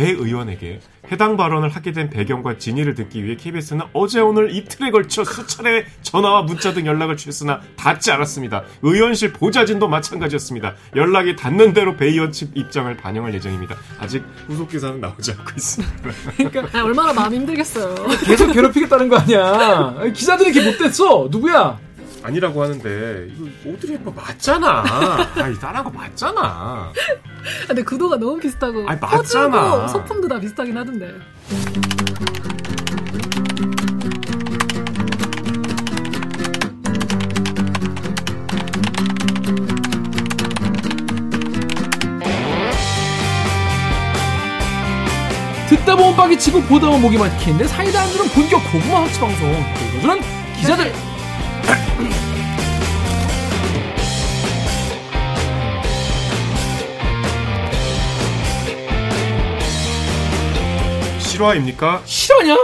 배 의원에게 해당 발언을 하게 된 배경과 진위를 듣기 위해 KBS는 어제 오늘 이틀에 걸쳐 수차례 전화와 문자 등 연락을 취했으나 닿지 않았습니다. 의원실 보좌진도 마찬가지였습니다. 연락이 닿는 대로 배 의원 측 입장을 반영할 예정입니다. 아직 후속 기사는 나오지 않고 있습니다. 그러니까 아, 얼마나 마음 힘들겠어요. 계속 괴롭히겠다는 거 아니야. 기자들이 이렇게 못됐어. 누구야? 아니라고 하는데 이거 오드리 헵번 맞잖아. 아이 따라한 거 맞잖아. 근데 구도가 너무 비슷하고 아니, 맞잖아. 소품도 다 비슷하긴 하던데. 듣다 보면 빡이 치고 보다 보면 목이 막히는데 사이다 안주는 본격 고구마 확치 방송. 그리고는 기자들 실화입니까? 실화냐?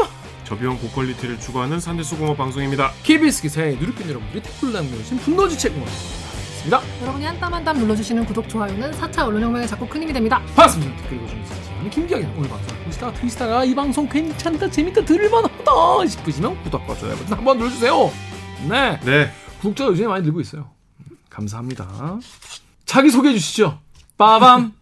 저비용 고퀄리티를 추구하는 산대수공업 방송입니다. KBS 기사에 누르꾼 여러분들이 댓글 남겨주신 분노지책 응원하겠습니다. 여러분이 한 땀 한 땀 눌러주시는 구독 좋아요는 4차 언론혁명에 자꾸 큰 힘이 됩니다. 반갑습니다. 댓글 읽어주는 김기학이 오늘 방송 보시다가 들으시다가 이 방송 괜찮다 재밌다 들을만하다 싶으시면 구독과 좋아요 버튼 한번 눌러주세요. 네. 네. 구독자가 요즘에 많이 늘고 있어요. 감사합니다. 자기 소개해 주시죠. 빠밤.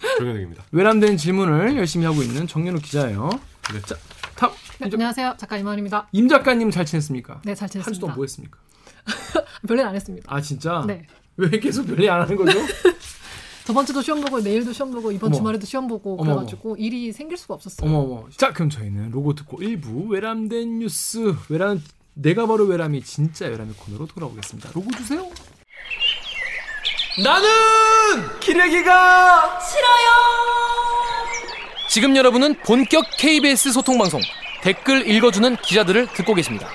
정현욱입니다. 외람된 질문을 열심히 하고 있는 정연욱 기자예요. 네. 자, 다음 네, 안녕하세요. 작가 이만입니다. 임 작가님 잘 지냈습니까? 네, 잘한주 지냈습니다. 동안 뭐 했습니까? 별일 안 했습니다. 아 진짜? 네. 왜 계속 별일 안 하는 거죠? 저번 주도 시험 보고 내일도 시험 보고 이번 어머. 주말에도 시험 보고 어머, 그래가지고 일이 생길 수가 없었어요. 어머 어머. 자 그럼 저희는 로고 듣고 1부 외람된 뉴스 외람 내가 바로 외람이 진짜 외람의 코너로 돌아오겠습니다. 로고 주세요. 나는 기레기가 지금 여러분은 본격 KBS 소통 방송 댓글 읽어주는 기자들을 듣고 계십니다.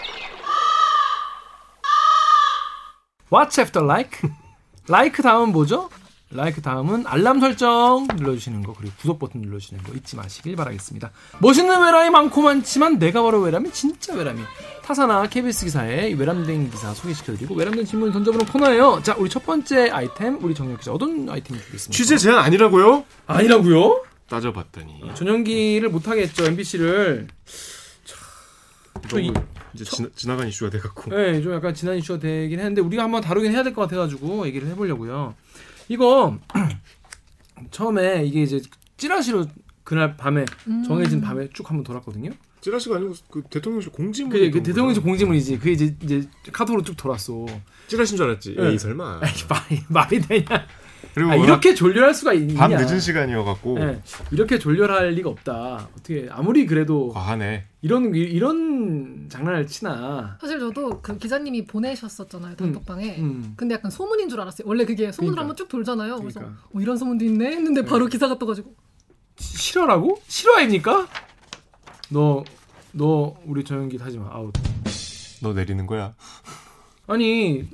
What's after like? like 다음은 뭐죠? Like 다음은 알람 설정 눌러주시는 거 그리고 구독 버튼 눌러주시는 거 잊지 마시길 바라겠습니다. 멋있는 외람이 많고 많지만 내가 바로 외람이 진짜 외람이 타사나 KBS 기사에 외람된 기사 소개시켜드리고 외람된 질문 던져보는 코너예요. 자 우리 첫 번째 아이템 우리 정혁 기자 어떤 아이템이 되겠습니까? 취재 제안 아니라고요? 아니라고요? 따져봤더니 전용기를 못하겠죠 MBC를 저 이- 너무 이제 지나, 지나간 이슈가 돼갖고 네, 좀 약간 지난 이슈가 되긴 했는데 우리가 한번 다루긴 해야 될 것 같아가지고 얘기를 해보려고요. 이거 처음에 이게 이제 찌라시로 그날 밤에 음. 정해진 밤에 쭉 한번 돌았거든요. 찌라시가 아니고 그 대통령실 공지문 그게 그 대통령실 공지문이지. 그게 이제 이제 카톡으로 쭉 돌았어. 찌라시인 줄 알았지. 네. 에이 설마. 말이 말이 되냐? 그리고 아, 이렇게 졸렬할 수가 있냐? 밤 늦은 시간이어갖고 네, 이렇게 졸렬할 리가 없다. 어떻게 아무리 그래도 과하네. 이런 이런 장난을 치나. 사실 저도 그 기자님이 보내셨었잖아요 단톡방에. 음. 근데 약간 소문인 줄 알았어요. 원래 그게 소문으로 그러니까. 한번 쭉 돌잖아요. 그래서 그러니까. 어, 이런 소문도 있네 했는데 바로 기사가 떠가지고 시- 실화라고? 실화입니까? 너, 너 우리 정연기 타지 마. 아웃. 너 내리는 거야. 아니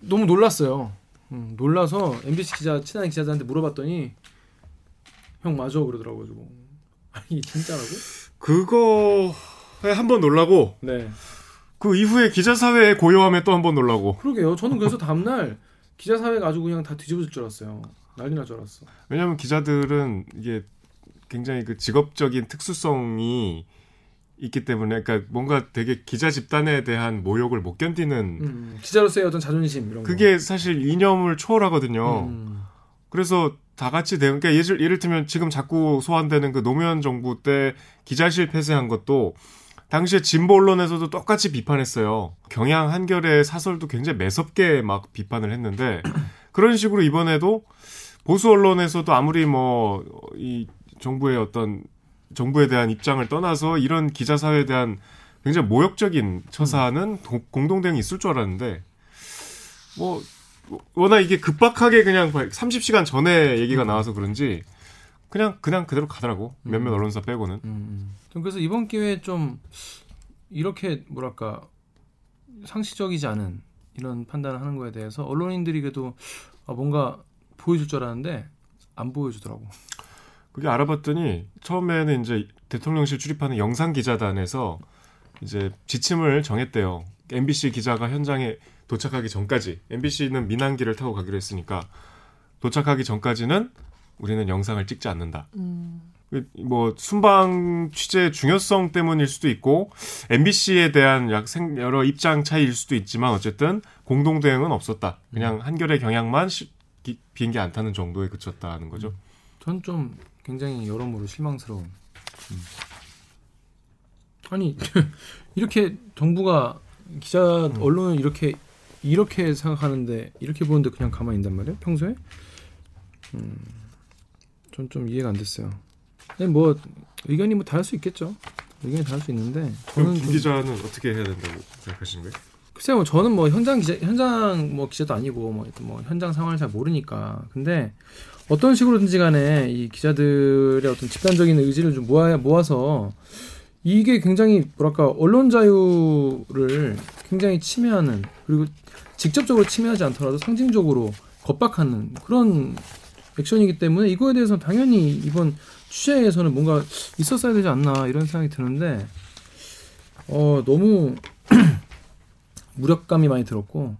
너무 놀랐어요. 음, 놀라서 MBC 기자 친한 기자들한테 물어봤더니 형 맞아 그러더라고요. 가지고 아니 진짜라고? 그거에 한 번 놀라고 네. 그 이후에 기자사회의 고요함에 또 한 번 놀라고. 그러게요. 저는 그래서 다음날 기자 사회 가지고 그냥 다 뒤집어질 줄 알았어요. 난리 날 줄 알았어. 왜냐하면 기자들은 이게 굉장히 그 직업적인 특수성이 있기 때문에 그러니까 뭔가 되게 기자 집단에 대한 모욕을 못 견디는 음, 기자로서의 어떤 자존심 이런 거. 그게 사실 이념을 초월하거든요. 음, 그래서 다 같이 대 그러니까 예를, 예를 들면 지금 자꾸 소환되는 그 노무현 정부 때 기자실 폐쇄한 것도 당시에 진보 언론에서도 똑같이 비판했어요. 경향 한결의 사설도 굉장히 매섭게 막 비판을 했는데 그런 식으로 이번에도 보수 언론에서도 아무리 뭐 이 정부의 어떤 정부에 대한 입장을 떠나서 이런 기자 사회에 대한 굉장히 모욕적인 처사는 도- 공동대응이 있을 줄 알았는데 뭐 워낙 이게 급박하게 그냥 30시간 전에 얘기가 나와서 그런지 그냥 그냥 그대로 가더라고. 몇몇 언론사 빼고는. 음. 좀 그래서 이번 기회에 좀 이렇게 뭐랄까 상시적이지 않은 이런 판단을 하는 거에 대해서 언론인들이 그래도 아, 뭔가 보여줄 줄 알았는데 안 보여주더라고. 그게 알아봤더니 처음에는 이제 대통령실 출입하는 영상 기자단에서 이제 지침을 정했대요. MBC 기자가 현장에 도착하기 전까지 MBC는 민항기를 타고 가기로 했으니까 도착하기 전까지는 우리는 영상을 찍지 않는다. 음. 뭐 순방 취재 중요성 때문일 수도 있고 MBC에 대한 약 생- 여러 입장 차이일 수도 있지만 어쨌든 공동 대응은 없었다. 그냥 한결의 경향만 시- 기- 비행기 안 타는 정도에 그쳤다는 거죠. 전좀 굉장히 여러모로 실망스러운. 음. 아니 이렇게 정부가 기자 언론을 이렇게 이렇게 생각하는데 이렇게 보는데 그냥 가만히 있단 말이에요 평소에? 음, 전 좀 이해가 안 됐어요. 근데 뭐 의견이 뭐 다를 수 있겠죠. 의견이 다를 수 있는데 그럼 저는 김좀 기자는 어떻게 해야 된다고 생각하시는 거예요? 글쎄요, 뭐 저는 뭐 현장 기자, 현장 뭐 기자도 아니고 뭐, 뭐 현장 상황을 잘 모르니까. 근데 어떤 식으로든지 간에 이 기자들의 어떤 집단적인 의지를 좀 모아 모아서 이게 굉장히 뭐랄까 언론 자유를 굉장히 침해하는 그리고 직접적으로 침해하지 않더라도 상징적으로 겁박하는 그런 액션이기 때문에 이거에 대해서는 당연히 이번 취재에서는 뭔가 있었어야 되지 않나 이런 생각이 드는데 어 너무 무력감이 많이 들었고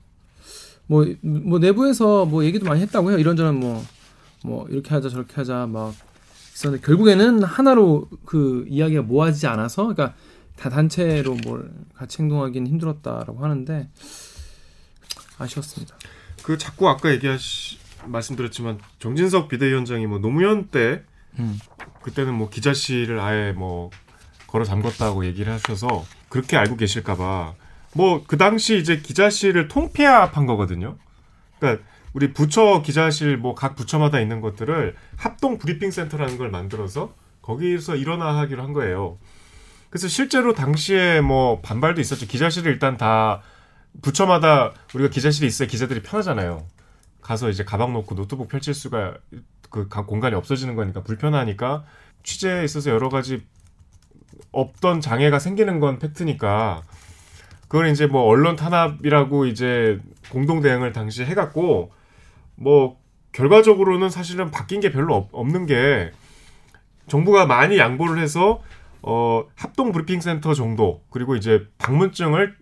뭐, 뭐 내부에서 뭐 얘기도 많이 했다고 해요. 이런저런 뭐, 뭐 이렇게 하자 저렇게 하자 막 있었는데 결국에는 하나로 그 이야기가 모아지지 않아서 그러니까 다 단체로 뭘 같이 행동하기는 힘들었다라고 하는데 아쉬웠습니다. 그 자꾸 아까 얘기하시 말씀드렸지만 정진석 비대위원장이 뭐 노무현 때 음. 그때는 뭐 기자실을 아예 뭐 걸어 잠궜다고 얘기를 하셔서 그렇게 알고 계실까봐 뭐 그 당시 이제 기자실을 통폐합한 거거든요. 그러니까 우리 부처 기자실 뭐 각 부처마다 있는 것들을 합동 브리핑 센터라는 걸 만들어서 거기서 일어나 하기로 한 거예요. 그래서 실제로 당시에 뭐 반발도 있었죠. 기자실을 일단 다 부처마다 우리가 기자실이 있어야 기자들이 편하잖아요. 가서 이제 가방 놓고 노트북 펼칠 수가 그 가- 공간이 없어지는 거니까 불편하니까 취재에 있어서 여러 가지 없던 장애가 생기는 건 팩트니까 그걸 이제 뭐 언론 탄압이라고 이제 공동 대응을 당시에 해갖고 뭐 결과적으로는 사실은 바뀐 게 별로 없, 없는 게 정부가 많이 양보를 해서 어 합동 브리핑 센터 정도 그리고 이제 방문증을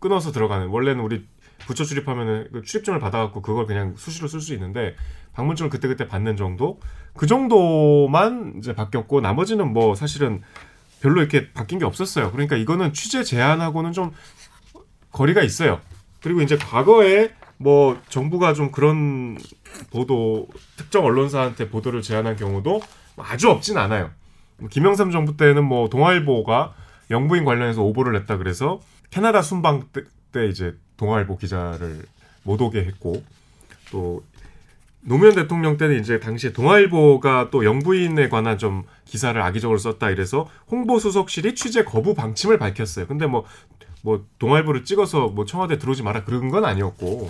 끊어서 들어가는 원래는 우리 부처 출입하면은 그 출입증을 받아갖고 그걸 그냥 수시로 쓸 수 있는데 방문증을 그때그때 받는 정도 그 정도만 이제 바뀌었고 나머지는 뭐 사실은 별로 이렇게 바뀐 게 없었어요. 그러니까 이거는 취재 제한하고는 좀 거리가 있어요. 그리고 이제 과거에 뭐 정부가 좀 그런 보도 특정 언론사한테 보도를 제한한 경우도 아주 없진 않아요. 뭐 김영삼 정부 때는 뭐 동아일보가 영부인 관련해서 오보를 냈다 그래서 캐나다 순방 때, 때 이제 동아일보 기자를 못 오게 했고 또 노무현 대통령 때는 이제 당시에 동아일보가 또 영부인에 관한 좀 기사를 악의적으로 썼다 이래서 홍보수석실이 취재 거부 방침을 밝혔어요. 근데 뭐, 뭐, 동아일보를 찍어서 뭐 청와대 들어오지 마라 그런 건 아니었고.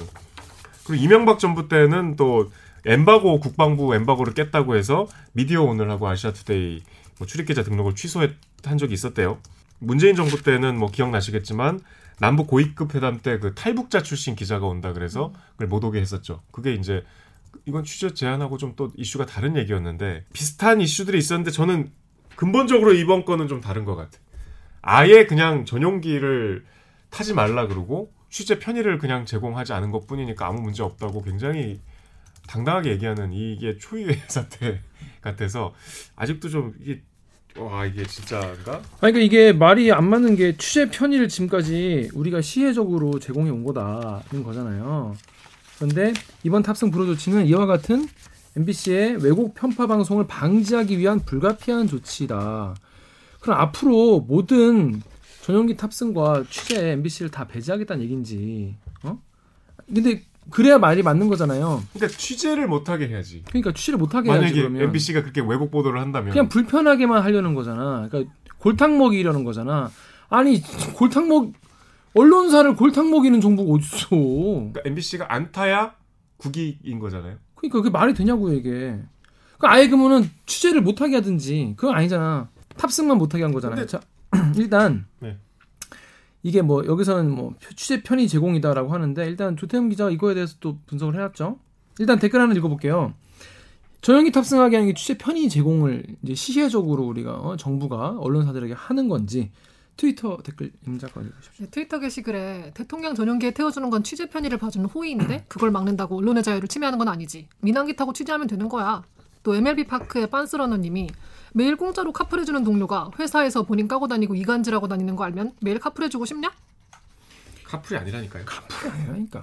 그리고 이명박 정부 때는 또 엠바고, 국방부 엠바고를 깼다고 해서 미디어 오늘하고 아시아투데이 뭐 출입기자 등록을 취소한 적이 있었대요. 문재인 정부 때는 뭐 기억나시겠지만 남북 고위급 회담 때 그 탈북자 출신 기자가 온다 그래서 그걸 못 오게 했었죠. 그게 이제 이건 취재 제한하고 좀 또 이슈가 다른 얘기였는데 비슷한 이슈들이 있었는데 저는 근본적으로 이번 건은 좀 다른 것 같아. 아예 그냥 전용기를 타지 말라 그러고 취재 편의를 그냥 제공하지 않은 것 뿐이니까 아무 문제 없다고 굉장히 당당하게 얘기하는 이게 초유의 사태 같아서 아직도 좀 이게 와 이게 진짜인가? 아니 그러니까 이게 말이 안 맞는 게 취재 편의를 지금까지 우리가 시혜적으로 제공해 온 거다는 거잖아요. 그런데 이번 탑승 불허 조치는 이와 같은 MBC의 왜곡 편파 방송을 방지하기 위한 불가피한 조치다. 그럼 앞으로 모든 전용기 탑승과 취재 MBC를 다 배제하겠다는 얘긴지. 어? 근데 그래야 말이 맞는 거잖아요. 그러니까 취재를 못하게 해야지. 그러니까 취재를 못하게 해야지 만약에 그러면. MBC가 그렇게 왜곡 보도를 한다면 그냥 불편하게만 하려는 거잖아. 그러니까 골탕 먹이려는 거잖아. 아니 골탕 먹 언론사를 골탕 먹이는 정부가 어딨어? 그러니까 MBC가 안 타야 국익인 거잖아요. 그러니까 그게 말이 되냐고요 이게. 그러니까 아예 그러면은 취재를 못하게 하든지 그건 아니잖아. 탑승만 못하게 한 거잖아요. 근데- 자, 일단 네. 이게 뭐 여기서는 뭐 취재 편의 제공이다라고 하는데 일단 조태현 기자가 이거에 대해서 또 분석을 해놨죠. 일단 댓글 하나 읽어볼게요. 전용기 탑승하게 하는 게 취재 편의 제공을 이제 시혜적으로 우리가 어, 정부가 언론사들에게 하는 건지 트위터 댓글 임자가 읽으십시오. 네, 트위터 게시글에 대통령 전용기에 태워주는 건 취재 편의를 봐주는 호의인데 그걸 막는다고 언론의 자유를 침해하는 건 아니지. 민항기 타고 취재하면 되는 거야. 또 MLB 파크의 빤스러너님이 매일 공짜로 카풀해주는 동료가 회사에서 본인 까고 다니고 이간질하고 다니는 거 알면 매일 카풀해주고 싶냐? 카풀이 아니라니까요. 아니라니까.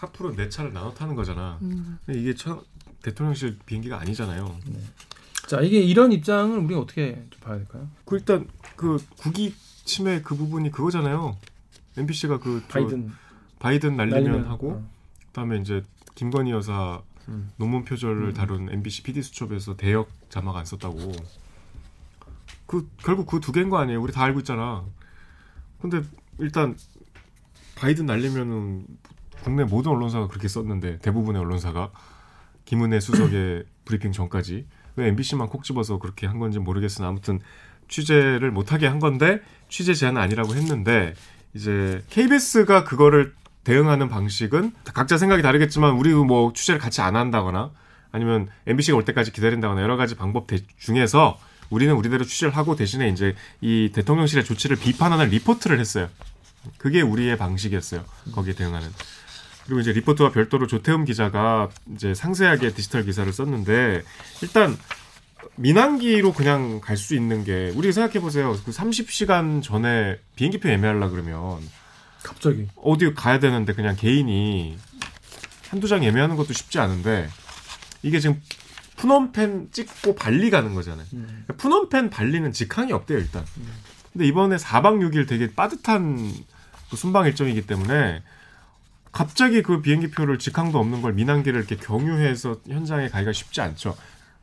카풀은 내 차를 나눠 타는 거잖아. 음. 근데 이게 차, 대통령실 비행기가 아니잖아요. 자 이게 이런 입장을 우리가 어떻게 좀 봐야 될까요? 그 일단 그 국익 침해 그 부분이 그거잖아요. MBC가 그저 바이든 바이든 날리면, 날리면 하고 어. 그다음에 이제 김건희 여사 음. 논문 표절을 음. 다룬 MBC PD 수첩에서 대역 자막 안 썼다고. 그 결국 그 두 개인 거 아니에요? 우리 다 알고 있잖아. 근데 일단 바이든 날리면은 국내 모든 언론사가 그렇게 썼는데 대부분의 언론사가 김은혜 수석의 브리핑 전까지 왜 MBC만 콕 집어서 그렇게 한 건지 모르겠으나 아무튼 취재를 못하게 한 건데 취재 제한은 아니라고 했는데 이제 KBS가 그거를 대응하는 방식은 각자 생각이 다르겠지만 우리 뭐 취재를 같이 안 한다거나 아니면 MBC가 올 때까지 기다린다거나 여러 가지 방법 대- 중에서 우리는 우리대로 취재를 하고 대신에 이제 이 대통령실의 조치를 비판하는 리포트를 했어요. 그게 우리의 방식이었어요. 거기에 대응하는. 그리고 이제 리포트와 별도로 조태흠 기자가 이제 상세하게 디지털 기사를 썼는데 일단 민항기로 그냥 갈 수 있는 게 우리 생각해 보세요. 그 30시간 전에 비행기표 예매하려 그러면 갑자기 어디 가야 되는데 그냥 개인이 한두 장 예매하는 것도 쉽지 않은데 이게 지금 푸놈펜 찍고 발리 가는 거잖아요. 음. 그러니까 푸놈펜 발리는 직항이 없대요 일단. 근데 이번에 4박 6일 되게 빠듯한 그 순방 일정이기 때문에 갑자기 그 비행기 표를 직항도 없는 걸 민항기를 이렇게 경유해서 현장에 가기가 쉽지 않죠.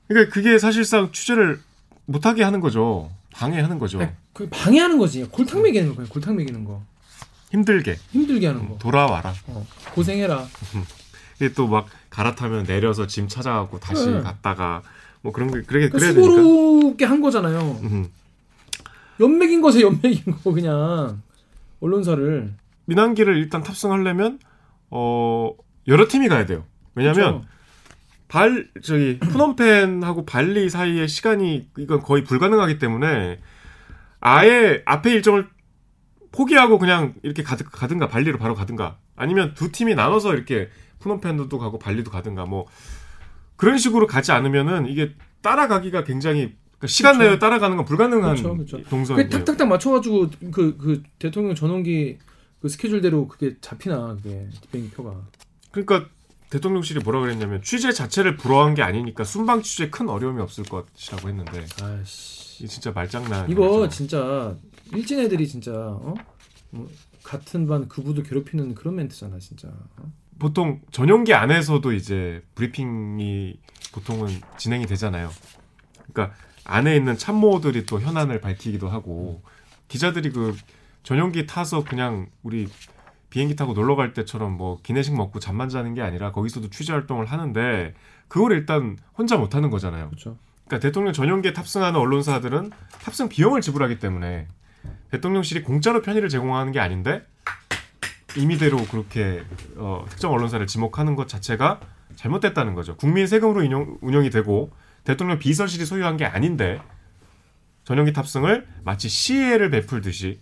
그러니까 그게 사실상 취재를 못하게 하는 거죠. 방해하는 거죠. 아니, 그 방해하는 거지. 골탕 먹이는 거예요. 골탕 먹이는 거. 힘들게 힘들게 하는 거. 돌아와라. 어, 고생해라. 이게 또막 갈아타면 내려서 짐 찾아가고 다시 네. 갔다가 뭐 그런 게 그렇게 그 되니까. 수고롭게 한 거잖아요. 음. 연맥인 거세 연맥인 거 그냥 언론사를. 민항기를 일단 탑승하려면 어 여러 팀이 가야 돼요. 왜냐하면 그렇죠. 발 저기 푸놈펜하고 발리 사이의 시간이 이건 거의 불가능하기 때문에 아예 앞에 일정을 포기하고 그냥 이렇게 가드, 가든가 발리로 바로 가든가 아니면 두 팀이 나눠서 이렇게 푸놈펜도 가고 발리도 가든가 뭐 그런 식으로 가지 않으면은 이게 따라가기가 굉장히 그러니까 시간 그렇죠. 내에 따라가는 건 불가능한 그렇죠, 그렇죠. 동선이에요. 그 탁탁탁 맞춰가지고 그 그 대통령 전원기 그 스케줄대로 그게 잡히나 그게 비행기 표가. 그러니까 대통령실이 뭐라 그랬냐면 취재 자체를 불허한 게 아니니까 순방 취재에 큰 어려움이 없을 것이라고 했는데 아씨. 진짜 말장난. 이거 진짜 일진 애들이 진짜 어? 뭐 같은 반 그부도 괴롭히는 그런 멘트잖아 진짜. 어? 보통 전용기 안에서도 이제 브리핑이 보통은 진행이 되잖아요. 그러니까 안에 있는 참모들이 또 현안을 밝히기도 하고 기자들이 그 전용기 타서 그냥 우리 비행기 타고 놀러 갈 때처럼 뭐 기내식 먹고 잠만 자는 게 아니라 거기서도 취재 활동을 하는데 그걸 일단 혼자 못 하는 거잖아요. 그렇죠. 그러니까 대통령 전용기에 탑승하는 언론사들은 탑승 비용을 지불하기 때문에 대통령실이 공짜로 편의를 제공하는 게 아닌데 임의대로 그렇게 어, 특정 언론사를 지목하는 것 자체가 잘못됐다는 거죠. 국민 세금으로 운영, 운영이 되고 대통령 비서실이 소유한 게 아닌데 전용기 탑승을 마치 시혜를 베풀듯이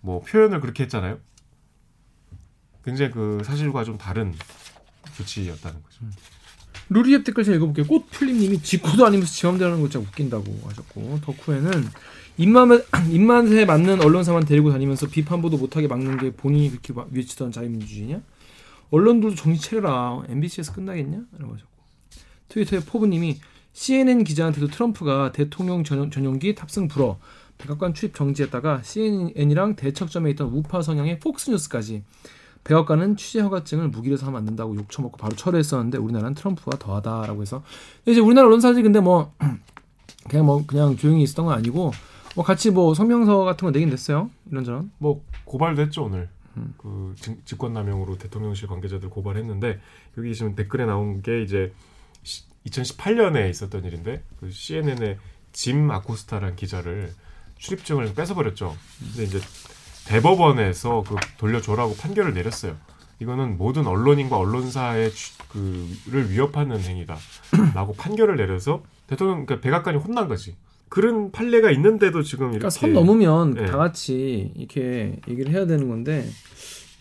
뭐 표현을 그렇게 했잖아요. 굉장히 그 사실과 좀 다른 조치였다는 거죠. 루리앱 댓글 제가 읽어볼게요. 꽃플림님이 직구도 아니면서 지 맘대로 하는 거 진짜 웃긴다고 하셨고 덕후에는 입맛에, 입맛에 맞는 언론사만 데리고 다니면서 비판 보도 못하게 막는 게 본인이 그렇게 막 외치던 자유민주주의냐? 언론들도 정신 차려라. MBC에서 끝나겠냐? 라고 하셨고 트위터에 포브님이 CNN 기자한테도 트럼프가 대통령 전용, 전용기 탑승 불허 백악관 출입 정지했다가 CNN이랑 대척점에 있던 우파 성향의 폭스뉴스까지 백악관은 취재 허가증을 무기로 삼으면 안 된다고 욕 처먹고 바로 철회했었는데 우리나라는 트럼프가 더하다라고 해서 이제 우리나라 언론사들이 근데 뭐 그냥 뭐 그냥 조용히 있었던 건 아니고 뭐 같이 뭐 성명서 같은 거 내긴 됐어요 이런저런 뭐 고발도 했죠 오늘 음. 그 직- 직권남용으로 대통령실 관계자들 고발했는데 여기 지금 댓글에 나온 게 이제 2018년에 있었던 일인데 그 CNN의 짐 아코스타라는 기자를 출입증을 뺏어버렸죠. 근데 이제 대법원에서 그 돌려줘라고 판결을 내렸어요. 이거는 모든 언론인과 언론사의 취- 그를 위협하는 행위다라고 판결을 내려서 대통령 그러니까 백악관이 혼난 거지. 그런 판례가 있는데도 지금 이렇게 그러니까 선 넘으면 네. 다 같이 이렇게 얘기를 해야 되는 건데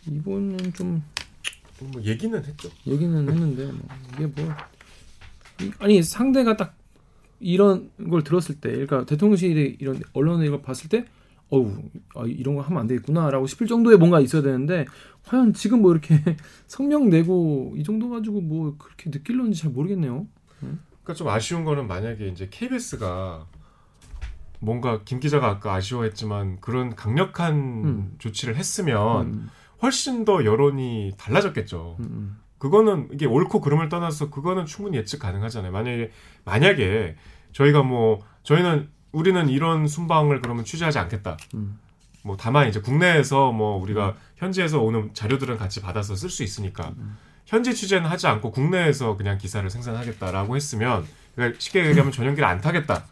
이번은 좀뭐 얘기는 했죠. 얘기는 했는데 뭐 이게 뭐 이- 아니 상대가 딱 이런 걸 들었을 때, 그러니까 대통령실이 이런 언론에 이걸 봤을 때, 어우 아, 이런 거 하면 안 되겠구나라고 싶을 정도의 뭔가 있어야 되는데 과연 지금 뭐 이렇게 성명 내고 이 정도 가지고 뭐 그렇게 느낄런지 잘 모르겠네요. 그러니까 좀 아쉬운 거는 만약에 이제 KBS가 뭔가 김 기자가 아까 아쉬워했지만 그런 강력한 음. 조치를 했으면 음, 훨씬 더 여론이 달라졌겠죠. 음, 음. 그거는 이게 옳고 그름을 떠나서 그거는 충분히 예측 가능하잖아요. 만약에 만약에 저희가 뭐 저희는 우리는 이런 순방을 그러면 취재하지 않겠다. 음. 뭐 다만 이제 국내에서 뭐 우리가 현지에서 오는 자료들은 같이 받아서 쓸 수 있으니까 현지 취재는 하지 않고 국내에서 그냥 기사를 생산하겠다라고 했으면 그러니까 쉽게 얘기하면 전용기를 안 타겠다.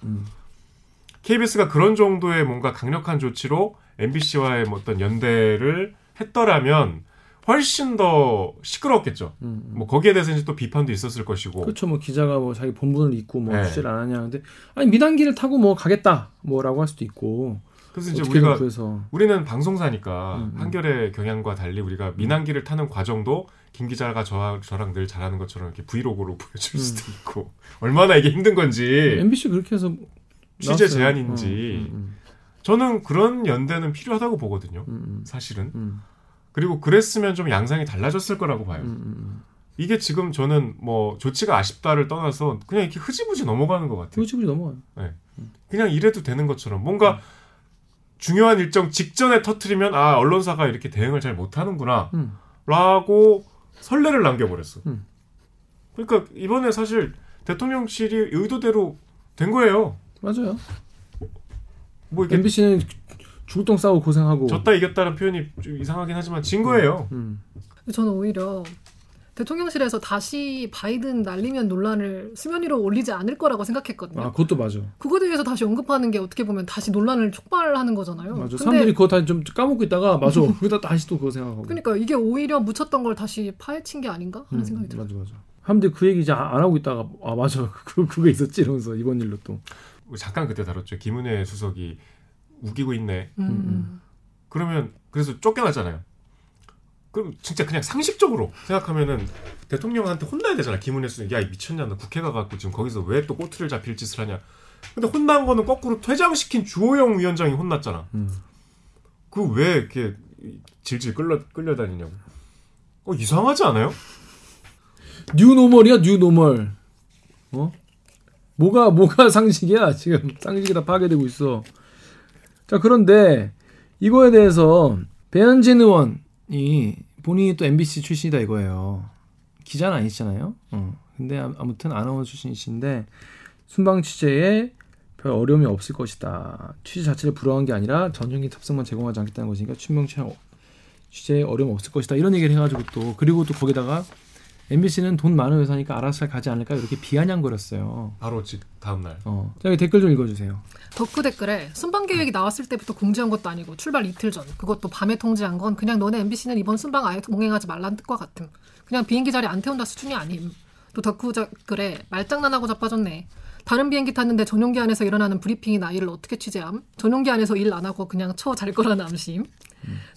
음. KBS가 그런 정도의 뭔가 강력한 조치로 MBC와의 뭐 어떤 연대를 했더라면 훨씬 더 시끄러웠겠죠. 음, 음. 뭐 거기에 대해서 이제 또 비판도 있었을 것이고. 그렇죠. 뭐 기자가 뭐 자기 본분을 잊고 뭐 네. 취재를 안 하냐 하는데 아니 미단기를 타고 뭐 가겠다 뭐라고 할 수도 있고 그래서 이제 우리가 구해서 우리는 방송사니까 음, 음. 한겨레 경향과 달리 우리가 민항기를 타는 과정도 김 기자가 저, 저랑 늘 잘하는 것처럼 이렇게 브이로그로 보여줄 음. 수도 있고 얼마나 이게 힘든 건지 MBC 그렇게 해서 취재 나왔어요. 제한인지 음, 저는 그런 연대는 필요하다고 보거든요. 음, 음, 사실은 음, 그리고 그랬으면 좀 양상이 달라졌을 거라고 봐요. 음, 음. 이게 지금 저는 뭐 조치가 아쉽다를 떠나서 그냥 이렇게 흐지부지 넘어가는 것 같아요. 그거 넘어가요. 그냥 이래도 되는 것처럼 뭔가 중요한 일정 직전에 터트리면 아 언론사가 이렇게 대응을 잘 못하는구나 음. 라고 선례를 남겨버렸어. 음. 그러니까 이번에 사실 대통령실이 의도대로 된 거예요. 맞아요. 뭐 이렇게 MBC는 죽을 싸우고 고생하고 졌다 이겼다는 표현이 좀 이상하긴 하지만 진 거예요. 음. 저는 오히려 대통령실에서 다시 바이든 날리면 논란을 수면 위로 올리지 않을 거라고 생각했거든요. 아 그것도 맞아. 그거에 대해서 다시 언급하는 게 어떻게 보면 다시 논란을 촉발하는 거잖아요. 맞아. 근데 사람들이 그거 다 좀 까먹고 있다가 맞아. 그러다 다시 또 그거 생각하고. 그러니까 이게 오히려 묻혔던 걸 다시 파헤친 게 아닌가 하는 음, 생각이 들어요. 맞아 맞아. 사람들이 그 얘기 이제 안안 하고 있다가 아 맞아 그 그거 있었지 이러면서 이번 일로 또. 잠깐 그때 다뤘죠. 김은혜 수석이 우기고 있네. 음, 음. 그러면 그래서 쫓겨났잖아요. 그럼 진짜 그냥 상식적으로 생각하면은 대통령한테 혼나야 되잖아. 김은혜 수석. 야, 이 미쳤냐? 너 국회 가갖고 지금 거기서 왜 또 꼬투리를 잡힐 짓을 하냐? 근데 혼난 거는 거꾸로 퇴장시킨 주호영 위원장이 혼났잖아. 음. 그왜 이렇게 질질 끌려 끌려다니냐고. 어 이상하지 않아요? 뉴노멀이야 뉴노멀. 어? 뭐가 뭐가 상식이야 지금 상식이 다 파괴되고 있어. 자 그런데 이거에 대해서 배현진 의원이 본인이 또 MBC 출신이다 이거예요. 기자는 아니잖아요. 어. 근데 아- 아무튼 아나운서 출신이신데 순방 취재에 별 어려움이 없을 것이다. 취재 자체를 불허한 게 아니라 전용기 탑승만 제공하지 않겠다는 것이니까 춘명 취재- 취재에 어려움 없을 것이다. 이런 얘기를 해가지고 또 그리고 또 거기다가 MBC는 돈 많은 회사니까 알아서 잘 가지 않을까 이렇게 비아냥거렸어요. 바로 지 다음 날. 어. 자, 여기 댓글 좀 읽어주세요. 덕후 댓글에 순방 계획이 나왔을 때부터 공지한 것도 아니고 출발 이틀 전 그것도 밤에 통지한 건 그냥 너네 MBC는 이번 순방 아예 동행하지 말라는 뜻과 같음. 그냥 비행기 자리 안 태운다 수준이 아님. 또 덕후 댓글에 말장난하고 자빠졌네. 다른 비행기 탔는데 전용기 안에서 일어나는 브리핑이나 일을 어떻게 취재함? 전용기 안에서 일 안 하고 그냥 쳐 잘 거라는 암심.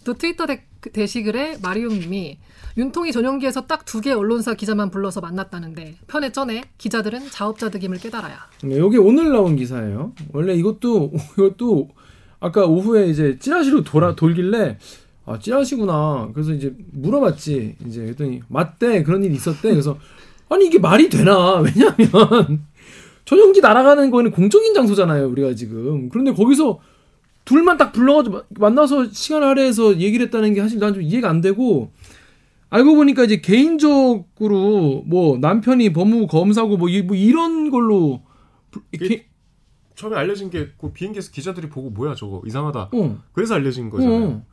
또 트위터 데, 게시글에 마리오님이 윤통이 전용기에서 딱 두 개 언론사 기자만 불러서 만났다는데 편에 쩌네 기자들은 자업자득임을 깨달아야. 네, 여기 오늘 나온 기사예요. 원래 이것도 이것도 아까 오후에 이제 찌라시로 돌아 돌길래 아 찌라시구나. 그래서 이제 물어봤지. 이제 그랬더니 맞대 그런 일이 있었대. 그래서 아니 이게 말이 되나? 왜냐하면 전용기 날아가는 거는 공적인 장소잖아요. 우리가 지금 그런데 거기서 둘만 딱 불러가지고 마- 만나서 시간 할애해서 얘기를 했다는 게 사실 난 좀 이해가 안 되고 알고 보니까 이제 개인적으로 뭐 남편이 법무부 검사고 뭐, 이- 뭐 이런 걸로 불- 이렇게 처음에 알려진 게 그 비행기에서 기자들이 보고 뭐야 저거 이상하다. 어, 그래서 알려진 거잖아요. 어.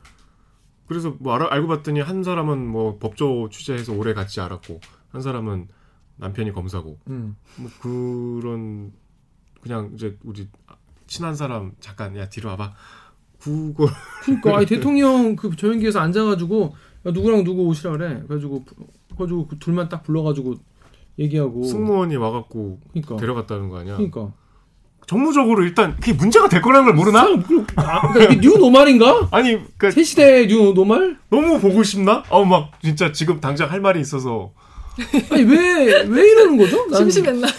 그래서 뭐 알아, 알고 봤더니 한 사람은 뭐 법조 취재해서 오래 같이 알았고 한 사람은 남편이 검사고 음. 뭐 그런 그냥 이제 우리 친한 사람 잠깐 야 뒤로 와봐 그거 그러니까 아니, 대통령 그 조연기에서 앉아가지고 야, 누구랑 누구 오시라 그래. 그래가지고 그래가지고 그 둘만 딱 불러가지고 얘기하고. 승무원이 와갖고 그러니까. 데려갔다는 거 아니야 그러니까. 정무적으로 일단 그게 문제가 될 거라는 걸 모르나? 그- 아, 그러니까 이게 new normal인가? 아니 그 새 시대의 new normal? 너무 보고 싶나? 어 막 진짜 지금 당장 할 말이 있어서 아니 왜왜 이러는 거죠? 난 심심했나?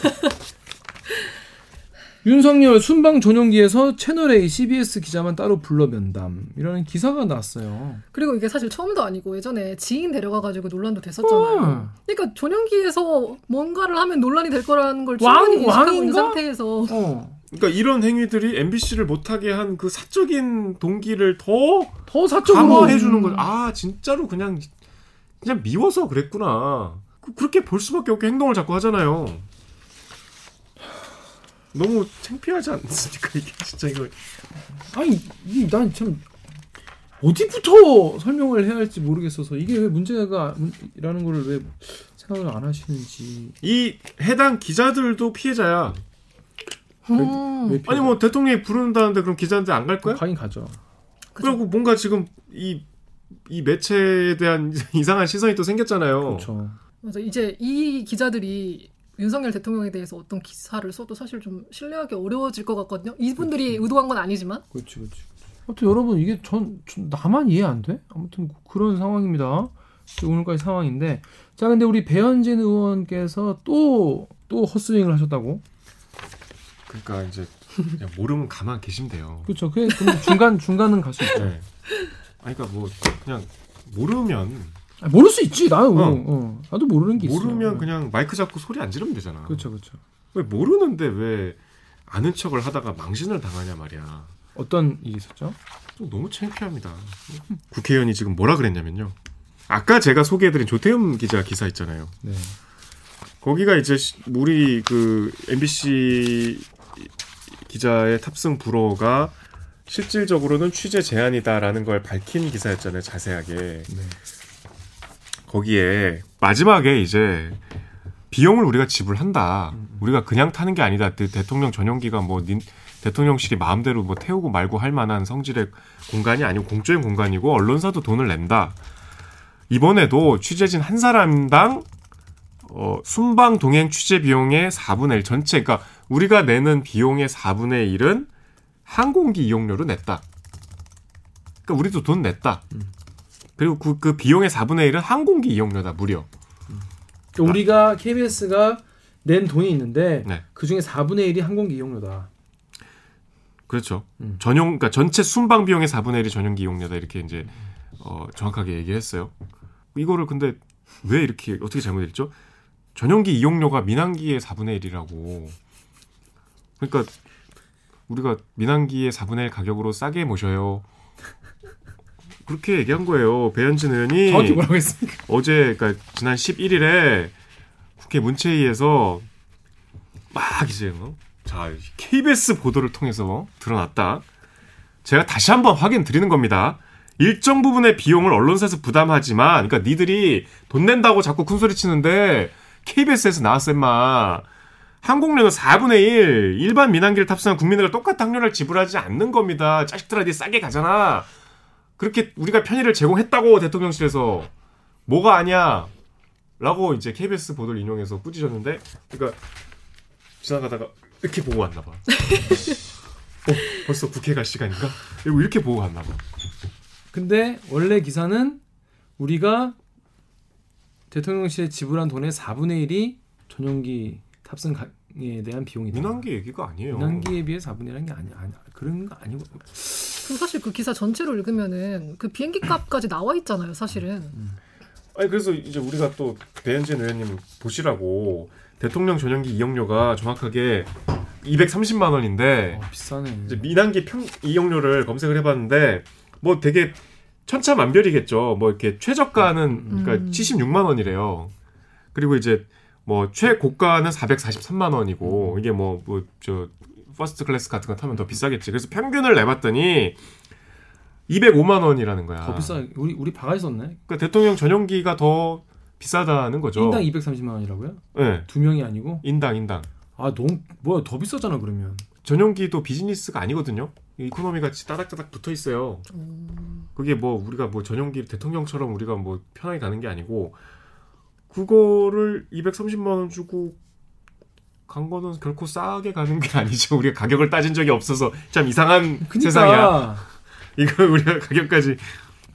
윤석열 순방 전용기에서 채널 A, CBS 기자만 따로 불러 면담이라는 기사가 났어요. 그리고 이게 사실 처음도 아니고 예전에 지인 데려가가지고 논란도 됐었잖아요. 어. 그러니까 전용기에서 뭔가를 하면 논란이 될 거라는 걸 왕- 충분히 인식하고 있는? 상태에서 어. 그러니까 이런 행위들이 MBC를 못하게 한 그 사적인 동기를 더 더 사적으로 강화해 주는 거죠. 아 진짜로 그냥 그냥 미워서 그랬구나. 그- 그렇게 볼 수밖에 없게 행동을 자꾸 하잖아요. 너무 창피하지 않습니까 이게 진짜 이거 아니 난참 어디부터 설명을 해야 할지 모르겠어서 이게 왜 문제가 라는 거를 왜 생각을 안 하시는지 이 해당 기자들도 피해자야. 음, 왜 아니 뭐 대통령이 부른다는데 그럼 기자한테 안 갈 거야? 가긴 가죠. 그리고 뭔가 지금 이, 이 매체에 대한 이상한 시선이 또 생겼잖아요. 그렇죠. 맞아 이제 이 기자들이 윤석열 대통령에 대해서 어떤 기사를 써도 사실 좀 신뢰하기 어려워질 것 같거든요. 이분들이 의도한 건 아니지만 그렇지, 그렇지. 아무튼 여러분 이게 전, 전 나만 이해 안 돼? 아무튼 그런 상황입니다. 오늘까지 상황인데 자 근데 우리 배현진 의원께서 또또 헛스윙을 하셨다고? 그러니까 이제 그냥 모르면 가만 계시면 돼요. 그렇죠. 그 중간 중간은 갈 수 있죠. 네. 아니 그러니까 뭐 그냥 모르면 아, 모를 수 있지. 나는 어. 어. 어. 나도 모르는 게 있어. 모르면 그냥 마이크 잡고 소리 안 지르면 되잖아. 그렇죠, 그렇죠. 왜 모르는데 왜 아는 척을 하다가 망신을 당하냐 말이야. 어떤 일이 있었죠? 좀 너무 창피합니다. 국회의원이 지금 뭐라 그랬냐면요. 아까 제가 소개해드린 조태흠 기자 기사 있잖아요. 네. 거기가 이제 시- 우리 그 MBC 기자의 탑승 불허가 실질적으로는 취재 제한이다라는 걸 밝힌 기사였잖아요. 자세하게. 네. 거기에 마지막에 이제 비용을 우리가 지불한다. 우리가 그냥 타는 게 아니다. 대- 대통령 전용기가 뭐 닌- 대통령실이 마음대로 뭐 태우고 말고 할 만한 성질의 공간이 아니고 공적인 공간이고 언론사도 돈을 낸다. 이번에도 취재진 한 사람당 어, 순방 동행 취재 비용의 4분의 1 전체 그러니까 우리가 내는 비용의 4분의 1은 항공기 이용료로 냈다. 그러니까 우리도 돈 냈다. 그리고 그, 그 비용의 4분의 1은 항공기 이용료다 무려. 그러니까 우리가 KBS가 낸 돈이 있는데 네. 그 중에 4분의 1이 항공기 이용료다. 그렇죠. 음. 전용 그러니까 전체 순방 비용의 4분의 1이 전용기 이용료다 이렇게 이제 어, 정확하게 얘기를 했어요. 이거를 근데 왜 이렇게 어떻게 잘못했죠? 전용기 이용료가 민항기의 4분의 1이라고. 그러니까 우리가 민항기의 4분의 1 가격으로 싸게 모셔요. 그렇게 얘기한 거예요. 배현진 의원이 정확히 뭐라고 했습니까? 어제 그러니까 지난 11일에 국회 문체위에서 막 이제 어? 자 KBS 보도를 통해서 드러났다. 제가 다시 한번 확인 드리는 겁니다. 일정 부분의 비용을 언론사에서 부담하지만, 그러니까 니들이 돈 낸다고 자꾸 큰 소리 치는데 KBS에서 나왔어 임마. 항공료는 4분의 1, 일반 민항기를 탑승한 국민들과 똑같은 항료를 지불하지 않는 겁니다. 자식들아, 니 싸게 가잖아. 그렇게 우리가 편의를 제공했다고 대통령실에서 뭐가 아니야 라고 이제 KBS 보도를 인용해서 꾸짖었는데 그러니까 지나가다가 이렇게 보고 왔나 봐. 어, 벌써 국회 갈 시간인가? 이렇게 보고 갔나 봐. 근데 원래 기사는 우리가 대통령실에 지불한 돈의 4분의 1이 전용기 탑승에 대한 비용이다. 민항기 얘기가 아니에요. 민항기에 비해 4분의 1한 게 아니 아니 그런 거 아니고 그리고 사실 그 기사 전체로 읽으면은 그 비행기 값까지 나와 있잖아요, 사실은. 아니 그래서 이제 우리가 또 배현진 의원님 보시라고 대통령 전용기 이용료가 정확하게 230만 원인데 어, 비싸네. 이제 민항기 평 이용료를 검색을 해봤는데 뭐 되게 천차만별이겠죠. 뭐 이렇게 최저가는 그러니까 음. 76만 원이래요. 그리고 이제 뭐 최고가는 443만 원이고 이게 뭐 뭐 저 first class 같은 거 타면 더 비싸겠지. 그래서 평균을 내봤더니 205만 원이라는 거야. 더 비싸. 우리 우리 바가지 썼네. 그러니까 대통령 전용기가 더 비싸다는 거죠. 인당 230만 원이라고요? 네. 두 명이 아니고? 인당 인당. 아 너무 뭐야 더 비싸잖아 그러면. 전용기도 비즈니스가 아니거든요. economy 같이 따닥따닥 붙어 있어요. 그게 뭐 우리가 뭐 전용기 대통령처럼 우리가 뭐 편하게 가는 게 아니고 그거를 230만 원 주고 간 거는 결코 싸게 가는 게 아니죠. 우리가 가격을 따진 적이 없어서 참 이상한 그러니까 세상이야. 이거 우리가 가격까지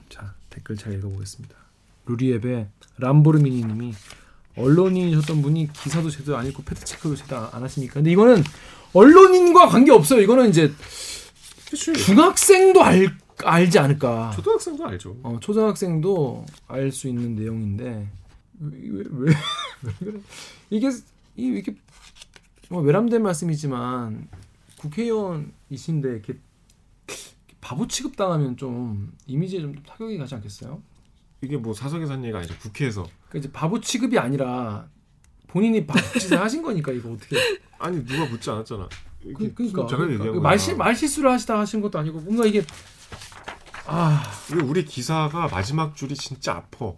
자 댓글 잘 읽어보겠습니다. 루리웹의 람보르미니님이 언론인이셨던 분이 기사도 제대로 안 읽고 fact check도 제대로 안 하십니까? 근데 이거는 언론인과 관계 없어요. 이거는 이제 그치. 중학생도 알 알지 않을까. 초등학생도 알죠. 어, 초등학생도 알 수 있는 내용인데 왜, 왜, 왜, 왜 그래? 이게 이 이렇 게뭐 외람된 말씀이지만 국회의원이신데 이렇게 바보 취급 당하면 좀 이미지에 좀 타격이 가지 않겠어요? 이게 뭐 사석에서 한 얘기가 아니죠. 국회에서. 그러니까 이제 바보 취급이 아니라 본인이 바보 짓을 하신 거니까 이거 어떻게 아니 누가 묻지 않았잖아. 그, 그러니까, 그러니까. 말실 말실수를 하시다 하신 것도 아니고 뭔가 이게 아 우리 기사가 마지막 줄이 진짜 아파.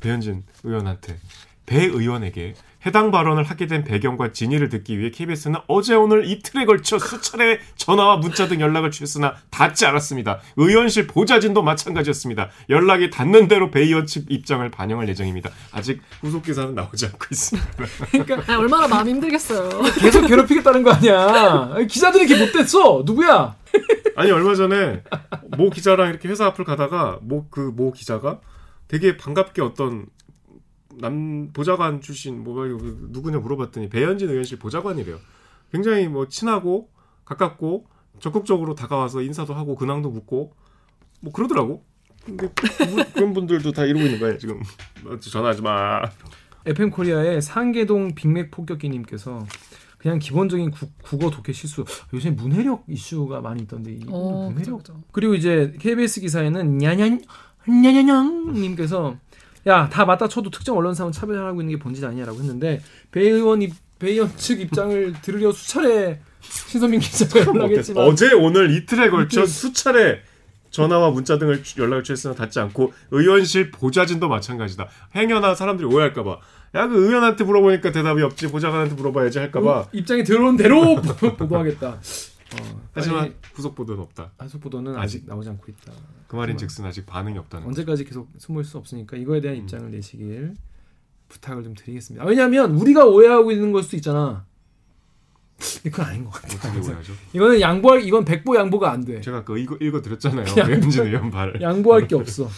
배현진 의원한테. 배 의원에게 해당 발언을 하게 된 배경과 진위를 듣기 위해 KBS는 어제 오늘 이틀에 걸쳐 수차례 전화와 문자 등 연락을 취했으나 닿지 않았습니다. 의원실 보좌진도 마찬가지였습니다. 연락이 닿는 대로 배 의원 측 입장을 반영할 예정입니다. 아직 후속 기사는 나오지 않고 있습니다. 아, 얼마나 마음 힘들겠어요. 계속 괴롭히겠다는 거 아니야 기자들이 이렇게 못됐어 누구야 아니 얼마 전에 모 기자랑 이렇게 회사 앞을 가다가 모 그모 기자가 되게 반갑게 어떤 남 보좌관 출신 뭐그 누구냐 물어봤더니 배현진 의원실 보좌관이래요. 굉장히 뭐 친하고 가깝고 적극적으로 다가와서 인사도 하고 근황도 묻고 뭐 그러더라고. 근데 그- 그런 분들도 다 이러고 있는 거예요 지금. 어, 전화하지 마. FM 코리아의 상계동 빅맥 폭격기님께서 그냥 기본적인 구, 국어 독해 실수 요새 문해력 이슈가 많이 있던데 이 어, 문해력 그죠. 그리고 이제 KBS 기사에는 냐냐 냐냐냥님께서 야 다 맞다 쳐도 특정 언론사는 차별하고 있는 게 본질 아니냐라고 했는데 배 의원 입, 배 의원 측 입장을 들으려 수차례 신선민 기자가 연락했지만 어제 오늘 이틀에 걸쳐 수차례 전화와 문자 등을 취- 연락을 취했으나 닿지 않고 의원실 보좌진도 마찬가지다. 행여나 사람들이 오해할까봐. 야 그 의원한테 물어보니까 대답이 없지 보좌관한테 물어봐야지 할까봐. 입장이 들어온 대로 보도하겠다. 어, 하지만 후속 보도는 없다. 한속 보도는 아직 나오지 않고 있다. 그 말인즉슨 아직 반응이 없다는. 거. 언제까지 계속 숨을 수 없으니까 이거에 대한 입장을 내시길 부탁을 좀 드리겠습니다. 아, 왜냐하면 우리가 오해하고 있는 걸 수도 있잖아. 그건 아닌 것 같아. 어떻게 오해하죠? 이거는 양보할 이건 백보 양보가 안 돼. 제가 그 읽어, 읽어 드렸잖아요. 그냥 배현진 의원 발. 양보할 게 없어.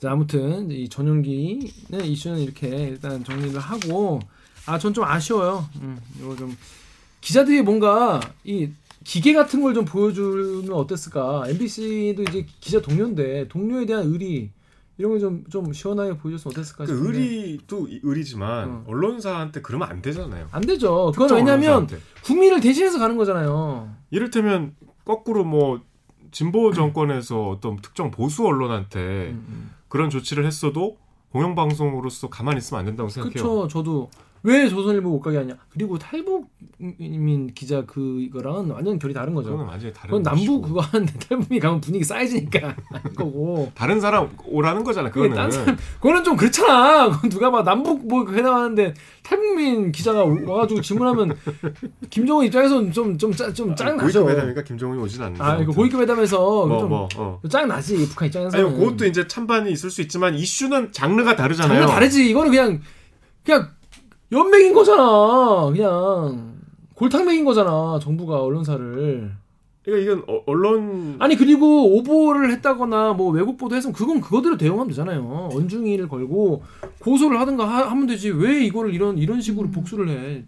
자 아무튼 이 전용기는 이슈는 이렇게 일단 정리를 하고 아 전 좀 아쉬워요. 음, 이거 좀 기자들이 뭔가 이 기계 같은 걸 좀 보여주면 어땠을까? MBC도 이제 기자 동료인데 동료에 대한 의리 이런 걸 좀 좀 시원하게 보여줬으면 어땠을까 그 의리도 이- 의리지만 어. 언론사한테 그러면 안 되잖아요. 안 되죠. 그건 왜냐하면. 국민을 대신해서 가는 거잖아요. 이를테면 거꾸로 뭐 진보 정권에서 어떤 특정 보수 언론한테 음, 음. 그런 조치를 했어도 공영방송으로서 가만히 있으면 안 된다고 생각해요. 그렇죠. 저도 왜 조선일보 못 가게 하냐. 그리고 탈북민 기자 그거랑은 완전 결이 다른 거죠. 그거는 완전히 다른 그건 남부. 그거 하는데 탈북민이 가면 분위기 쌓여지니까 아닌 거고. 다른 사람 오라는 거잖아. 그거는 딴 사람 그거는 좀 그렇잖아. 그건 누가 봐 남북 뭐 해나가는데 탈북민 기자가 와가지고 질문하면 김정은 입장에서는 좀좀좀 짜증 나죠. 고위급 회담이니까 김정은이 오진 않는데. 아 이거 고위급 회담에서 뭐, 좀 뭐, 어. 짜증나지 북한 입장에서. 아니, 그것도 이제 찬반이 있을 수 있지만 이슈는 장르가 다르잖아요. 장르 다르지. 이거는 그냥 그냥 연맥인 거잖아. 그냥 골탕맥인 거잖아. 정부가 언론사를. 그러니까 이건 어- 언론 아니 그리고 오보를 했다거나 뭐 왜곡 보도 했으면 그건 그거대로 대응하면 되잖아요. 언중이를 걸고 고소를 하든가 하, 면 되지. 왜 이거를 이런 이런 식으로 복수를 해?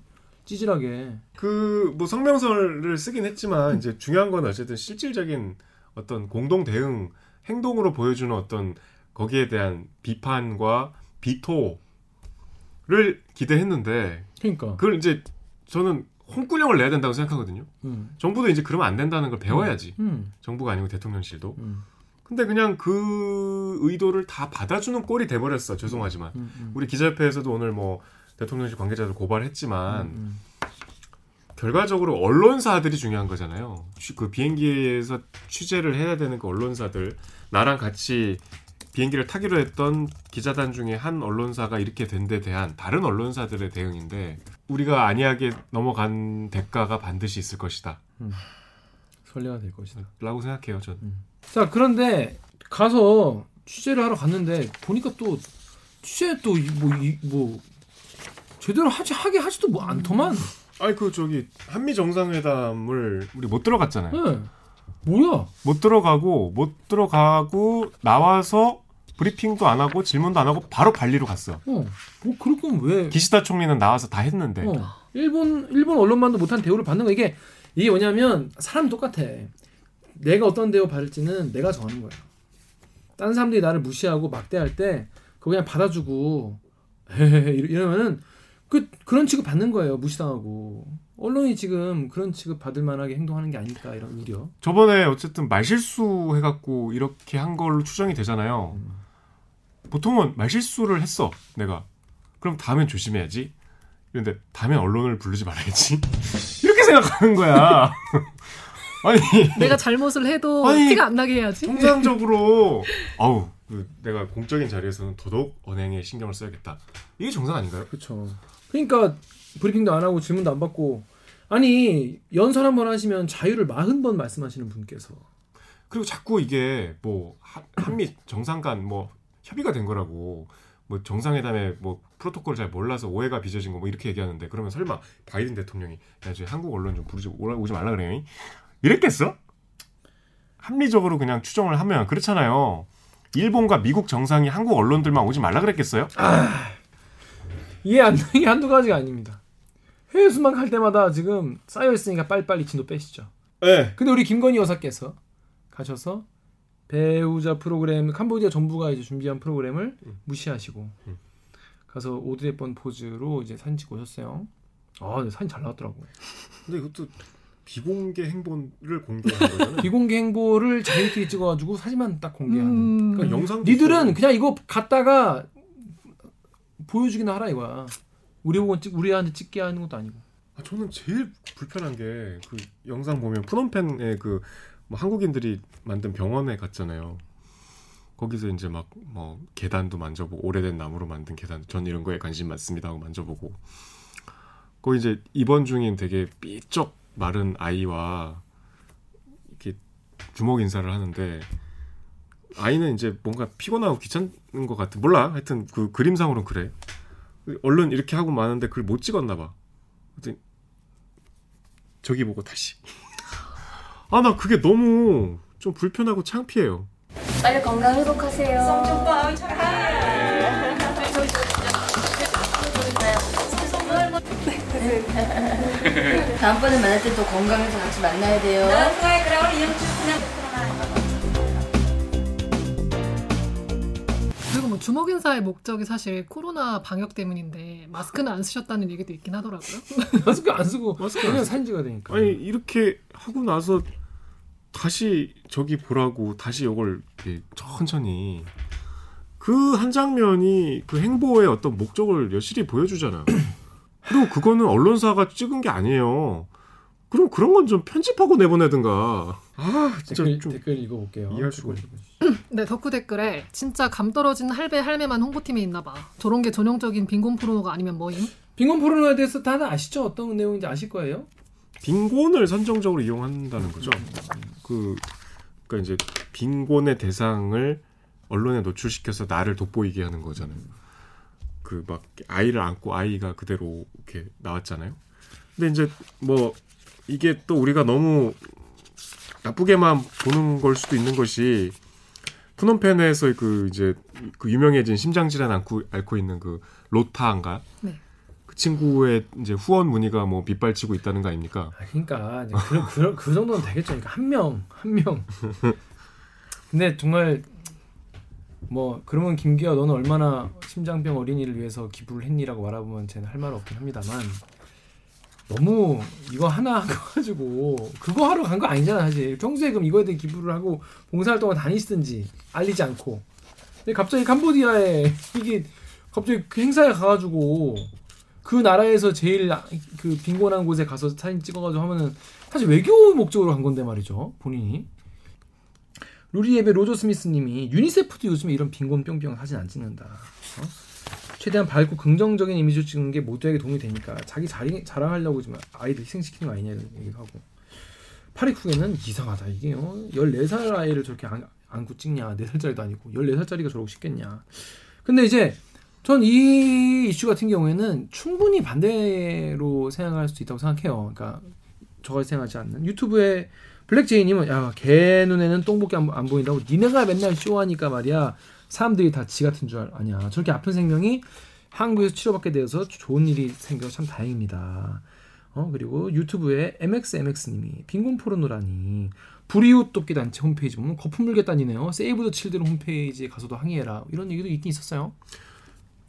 찌질하게. 그 뭐 성명서를 쓰긴 했지만 이제 중요한 건 어쨌든 실질적인 어떤 공동 대응 행동으로 보여주는 어떤 거기에 대한 비판과 비토 를 기대했는데 그러니까. 그걸 이제 저는 홍군형을 내야 된다고 생각하거든요. 음. 정부도 이제 그러면 안 된다는 걸 배워야지. 음. 정부가 아니고 대통령실도. 음. 근데 그냥 그 의도를 다 받아주는 꼴이 돼버렸어. 죄송하지만. 음. 음. 우리 기자협회에서도 오늘 뭐 대통령실 관계자들 고발했지만 음. 결과적으로 언론사들이 중요한 거잖아요. 취- 그 비행기에서 취재를 해야 되는 그 언론사들 나랑 같이 비행기를 타기로 했던 기자단 중에 한 언론사가 이렇게 된 데 대한 다른 언론사들의 대응인데 우리가 안이하게 넘어간 대가가 반드시 있을 것이다. 설레가 될 것이다. 라고 생각해요, 전. 자 그런데 가서 취재를 하러 갔는데 보니까 또 취재 또뭐뭐 제대로 하지 하게 하지도 뭐 않더만. 아니 그 저기 한미 정상회담을 우리 못 들어갔잖아요. 네. 뭐야? 못 들어가고 못 들어가고 나와서 브리핑도 안 하고 질문도 안 하고 바로 발리로 갔어. 어, 뭐 그럴 거면 왜? 기시다 총리는 나와서 다 했는데. 어, 일본 일본 언론만도 못한 대우를 받는 거 이게 이게 뭐냐면 사람 똑같아. 내가 어떤 대우 받을지는 내가 정하는 거야. 다른 사람들이 나를 무시하고 막대할 때 그거 그냥 받아주고 이러- 이러면은 그 그런 취급 받는 거예요. 무시당하고 언론이 지금 그런 취급 받을 만하게 행동하는 게 아닐까 이런 우려. 저번에 어쨌든 말실수 해갖고 이렇게 한 걸로 추정이 되잖아요. 보통은 말실수를 했어, 내가. 그럼 다음엔 조심해야지. 그런데 다음엔 언론을 부르지 말아야지. 이렇게 생각하는 거야. 아니, 내가 잘못을 해도 아니, 티가 안 나게 해야지. 통상적으로, 아우, 그 내가 공적인 자리에서는 더더욱 언행에 신경을 써야겠다. 이게 정상 아닌가요? 그렇죠. 그러니까 브리핑도 안 하고 질문도 안 받고 아니 연설 한 번 하시면 자유를 마흔 번 말씀하시는 분께서 그리고 자꾸 이게 뭐 한- 한미 정상 간 뭐 협의가 된 거라고 뭐 정상회담에 뭐 프로토콜 잘 몰라서 오해가 빚어진 거 뭐 이렇게 얘기하는데 그러면 설마 바이든 대통령이 야 저희 한국 언론 좀 부르지 오지 말라 그래요? 이랬겠어? 합리적으로 그냥 추정을 하면 그렇잖아요. 일본과 미국 정상이 한국 언론들만 오지 말라 그랬겠어요? 이해 안 되는 게 한두 가지가 아닙니다. 해외 수만 갈 때마다 지금 쌓여 있으니까 빨리빨리 진도 빼시죠. 네. 근데 우리 김건희 여사께서 가셔서 배우자 프로그램 캄보디아 정부가 이제 준비한 프로그램을 무시하시고 음. 가서 오드리 번 포즈로 이제 사진 찍고 오셨어요. 아, 근데 사진 잘 나왔더라고. 근데 이것도 비공개 행보를 공개하는 거잖아요. 비공개 행보를 자기들끼리 찍어가지고 사진만 딱 공개하는. 음, 그러니까 영상 니들은 그냥 이거 갖다가 보여주기나 하라 이거야. 우리 보고 찍, 우리한테 찍게 하는 것도 아니고. 아, 저는 제일 불편한 게 그 영상 보면 푸놈펜에 그 뭐 한국인들이 만든 병원에 갔잖아요. 거기서 이제 막 뭐 계단도 만져보고 오래된 나무로 만든 계단 전 이런 거에 관심 많습니다 하고 만져보고. 거기 이제 입원 중인 되게 삐쩍 마른 아이와 이렇게 주먹 인사를 하는데 아이는 이제 뭔가 피곤하고 귀찮은 것 같은 몰라. 하여튼 그 그림상으로는 그래. 얼른 이렇게 하고 마는데 그걸 못 찍었나 봐. 그랬더니 저기 보고 다시 아 나 그게 너무 좀 불편하고 창피해요 빨리 건강 회복하세요. 다음번에 만날 때 또 건강해서 같이 만나야 돼요. 그리고 뭐 주먹 인사의 목적이 사실 코로나 방역 때문인데 마스크는 안 쓰셨다는 얘기도 있긴 하더라고요. 마스크 안 쓰고 마스크 그냥 찍어야 되니까. 아니 이렇게 하고 나서 다시 저기 보라고 다시 이걸 이렇게 천천히 그 한 장면이 그 행보의 어떤 목적을 여실히 보여주잖아요. 그리고 그거는 언론사가 찍은 게 아니에요. 그럼 그런 건 좀 편집하고 내보내든가. 아 진짜 댓글, 좀 댓글 읽어볼게요. 이해할 수가 네, 덕후 댓글에 진짜 감 떨어진 할배 할매만 홍보팀에 있나 봐. 저런 게 전형적인 빈곤 프로노가 아니면 뭐임? 빈곤 포르노에 대해서 다들 아시죠? 어떤 내용인지 아실 거예요? 빈곤을 선정적으로 이용한다는 거죠. 그 그러니까 이제 빈곤의 대상을 언론에 노출시켜서 나를 돋보이게 하는 거잖아요. 그 막 아이를 안고 아이가 그대로 이렇게 나왔잖아요. 근데 이제 뭐 이게 또 우리가 너무 나쁘게만 보는 걸 수도 있는 것이 푸놈펜에서 그 이제 그 유명해진 심장 질환 앓고 앓고 있는 그 로타인가 네. 그 친구의 이제 후원 문의가 뭐 빗발치고 있다는 거 아닙니까? 아, 그러니까 이제 그, 그, 그 정도는 되겠죠. 그러니까 한 명, 한 명. 근데 정말 뭐 그러면 김기아 너는 얼마나 심장병 어린이를 위해서 기부를 했니라고 말하면 쟤는 할말 없긴 합니다만 너무 이거 하나 가지고 그거 하러 간 거 아니잖아 사실. 평소에 그럼 이거에 대해 기부를 하고 봉사활동을 다니시든지 알리지 않고. 근데 갑자기 캄보디아에 이게 갑자기 그 행사에 가가지고 그 나라에서 제일 아- 그 빈곤한 곳에 가서 사진 찍어가지고 하면은 사실 외교 목적으로 간 건데 말이죠 본인이. 루리앱의 로저 스미스님이 유니세프도 요즘에 이런 빈곤 뿅뿅 사진 안 찍는다. 어? 최대한 밝고 긍정적인 이미지를 찍는 게 모두에게 도움이 되니까 자기 자리, 자랑하려고 지금 아이들 희생시키는 거 아니냐 이런 얘기도 하고. 파리쿡에는 이상하다 이게 어? 14살 아이를 저렇게 안, 안고 찍냐. 4살짜리도 아니고 14살짜리가 저러고 싶겠냐. 근데 이제 전 이 이슈 같은 경우에는 충분히 반대로 생각할 수 있다고 생각해요. 그러니까 저생하지 않는. 유튜브에 블랙제이님은 야 걔 눈에는 똥복이 안, 안 보인다고 니네가 맨날 쇼하니까 말이야 사람들이 다 지 같은 줄 알, 아니야 저렇게 아픈 생명이 한국에서 치료받게 되어서 좋은 일이 생겨서 참 다행입니다. 어 그리고 유튜브에 MXMX님이 빈곤 포르노라니 불이웃 돕기 단체 홈페이지 보면 거품 물겠다니네요. 세이브 더 칠드런 홈페이지에 가서도 항의해라 이런 얘기도 있긴 있었어요.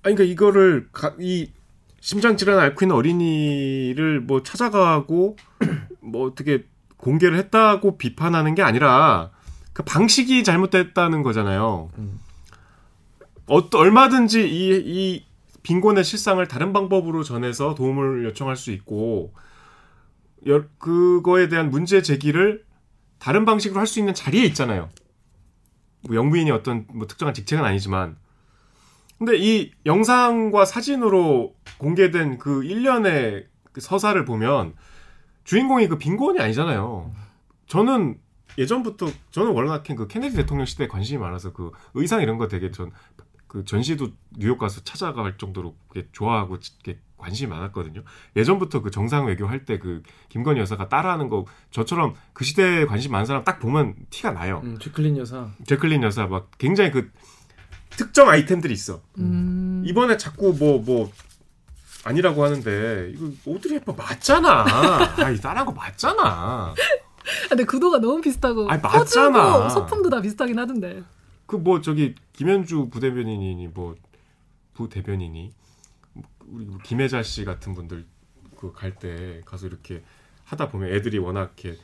아니 그러니까 이거를 가, 이 심장 질환 앓고 있는 어린이를 뭐 찾아가고 뭐 어떻게 공개를 했다고 비판하는 게 아니라 그 방식이 잘못됐다는 거잖아요. 음. 어, 얼마든지 이, 이 빈곤의 실상을 다른 방법으로 전해서 도움을 요청할 수 있고 여, 그거에 대한 문제 제기를 다른 방식으로 할 수 있는 자리에 있잖아요. 뭐 영부인이 어떤 뭐 특정한 직책은 아니지만 근데 이 영상과 사진으로 공개된 그 일련의 그 서사를 보면 주인공이 그 빈곤이 아니잖아요. 저는 예전부터 저는 워낙 그 케네디 대통령 시대에 관심이 많아서 그 의상 이런 거 되게 전 그 전시도 뉴욕 가서 찾아갈 정도로 좋아하고 관심이 많았거든요. 예전부터 그 정상 외교 할 때 그 김건희 여사가 따라하는 거 저처럼 그 시대에 관심 많은 사람 딱 보면 티가 나요. 음, 제클린 여사. 제클린 여사 막 굉장히 그 특정 아이템들이 있어. 음. 이번에 자꾸 뭐뭐 뭐 아니라고 하는데 이거 오드리 헵번 맞잖아. 아이 따라한 거 맞잖아. 아, 근데 구도가 너무 비슷하고 아니, 맞잖아. 소품도 다 비슷하긴 하던데. 그 뭐 저기 김현주 부대변인이니 뭐 부대변인이 우리 뭐 김혜자 씨 같은 분들 그 갈 때 가서 이렇게 하다 보면 애들이 워낙 이렇게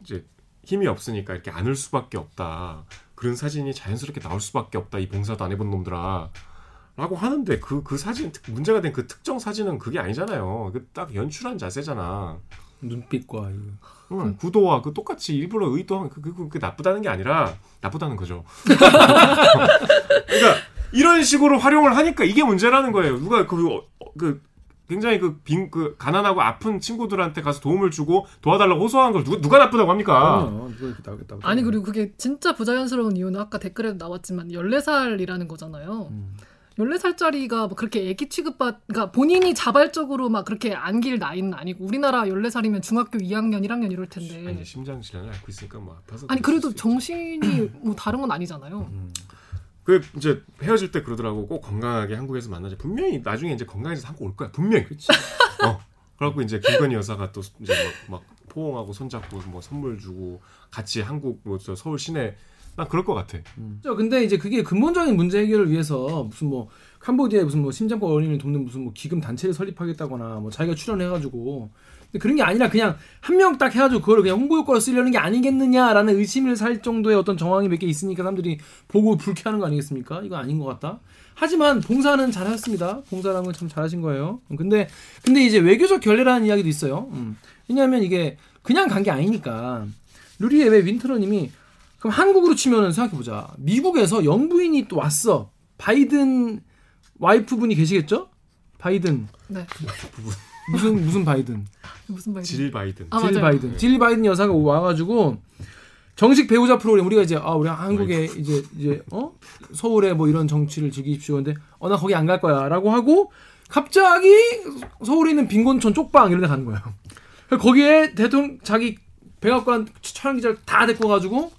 이제 힘이 없으니까 이렇게 안을 수밖에 없다. 그런 사진이 자연스럽게 나올 수밖에 없다. 이 봉사도 안 해본 놈들아. 라고 하는데 그, 그 사진, 문제가 된 그 특정 사진은 그게 아니잖아요. 그 딱 연출한 자세잖아. 눈빛과 이 응, 구도와 그 똑같이 일부러 의도한 그, 그, 그 나쁘다는 게 아니라 나쁘다는 거죠. 그러니까 이런 식으로 활용을 하니까 이게 문제라는 거예요. 누가 그, 어, 그 굉장히 그, 빈, 그 가난하고 아픈 친구들한테 가서 도움을 주고 도와달라고 호소한 걸 누가, 누가 나쁘다고 합니까? 아니 그리고 그게 진짜 부자연스러운 이유는 아까 댓글에도 나왔지만 14살이라는 거잖아요. 음. 14살짜리가 뭐 그렇게 애기 취급받, 그러니까 본인이 자발적으로 막 그렇게 안길 나이는 아니고 우리나라 14살이면 중학교 2학년, 1학년 이럴 텐데. 아니 심장 질환을 앓고 있으니까 뭐 아파서 아니 그래도. 정신이 뭐 다른 건 아니잖아요. 음. 그 이제 헤어질 때 그러더라고 꼭 건강하게 한국에서 만나자 분명히 나중에 이제 건강해서 한국 올 거야 분명히 그치. 어 그래갖고 이제 김건희 여사가 또 이제 막, 막 포옹하고 손잡고 뭐 선물 주고 같이 한국 뭐 저 서울 시내 난 그럴 것 같아 저 근데 이제 그게 근본적인 문제 해결을 위해서 무슨 뭐 캄보디아에 무슨 뭐 심장과 어린이를 돕는 무슨 뭐 기금 단체를 설립하겠다거나 뭐 자기가 출연해가지고 근데 그런 게 아니라 그냥 한 명 딱 해가지고 그걸 그냥 홍보 효과로 쓰려는 게 아니겠느냐라는 의심을 살 정도의 어떤 정황이 몇 개 있으니까 사람들이 보고 불쾌하는 거 아니겠습니까? 이거 아닌 것 같다. 하지만 봉사는 잘하셨습니다. 봉사라는 건 참 잘하신 거예요. 근데 근데 이제 외교적 결례라는 이야기도 있어요. 음. 왜냐하면 이게 그냥 간 게 아니니까 루리의 왜 윈터러님이 그럼 한국으로 치면은 생각해보자. 미국에서 영부인이 또 왔어. 바이든 와이프분이 계시겠죠? 바이든 네. 무슨 무슨 바이든 무슨 말이지? 질 바이든 아, 질 맞아요. 바이든 질 바이든 여사가 와가지고 정식 배우자 프로그램 우리가 이제 아 우리 한국에 이제 이제 어 서울에 뭐 이런 정치를 즐기십시오 근데 어 나 거기 안 갈 거야라고 하고 갑자기 서울에 있는 빈곤촌 쪽방 이런 데 가는 거예요. 거기에 대통령 자기 백악관 촬영 기자를 다 데리고 가지고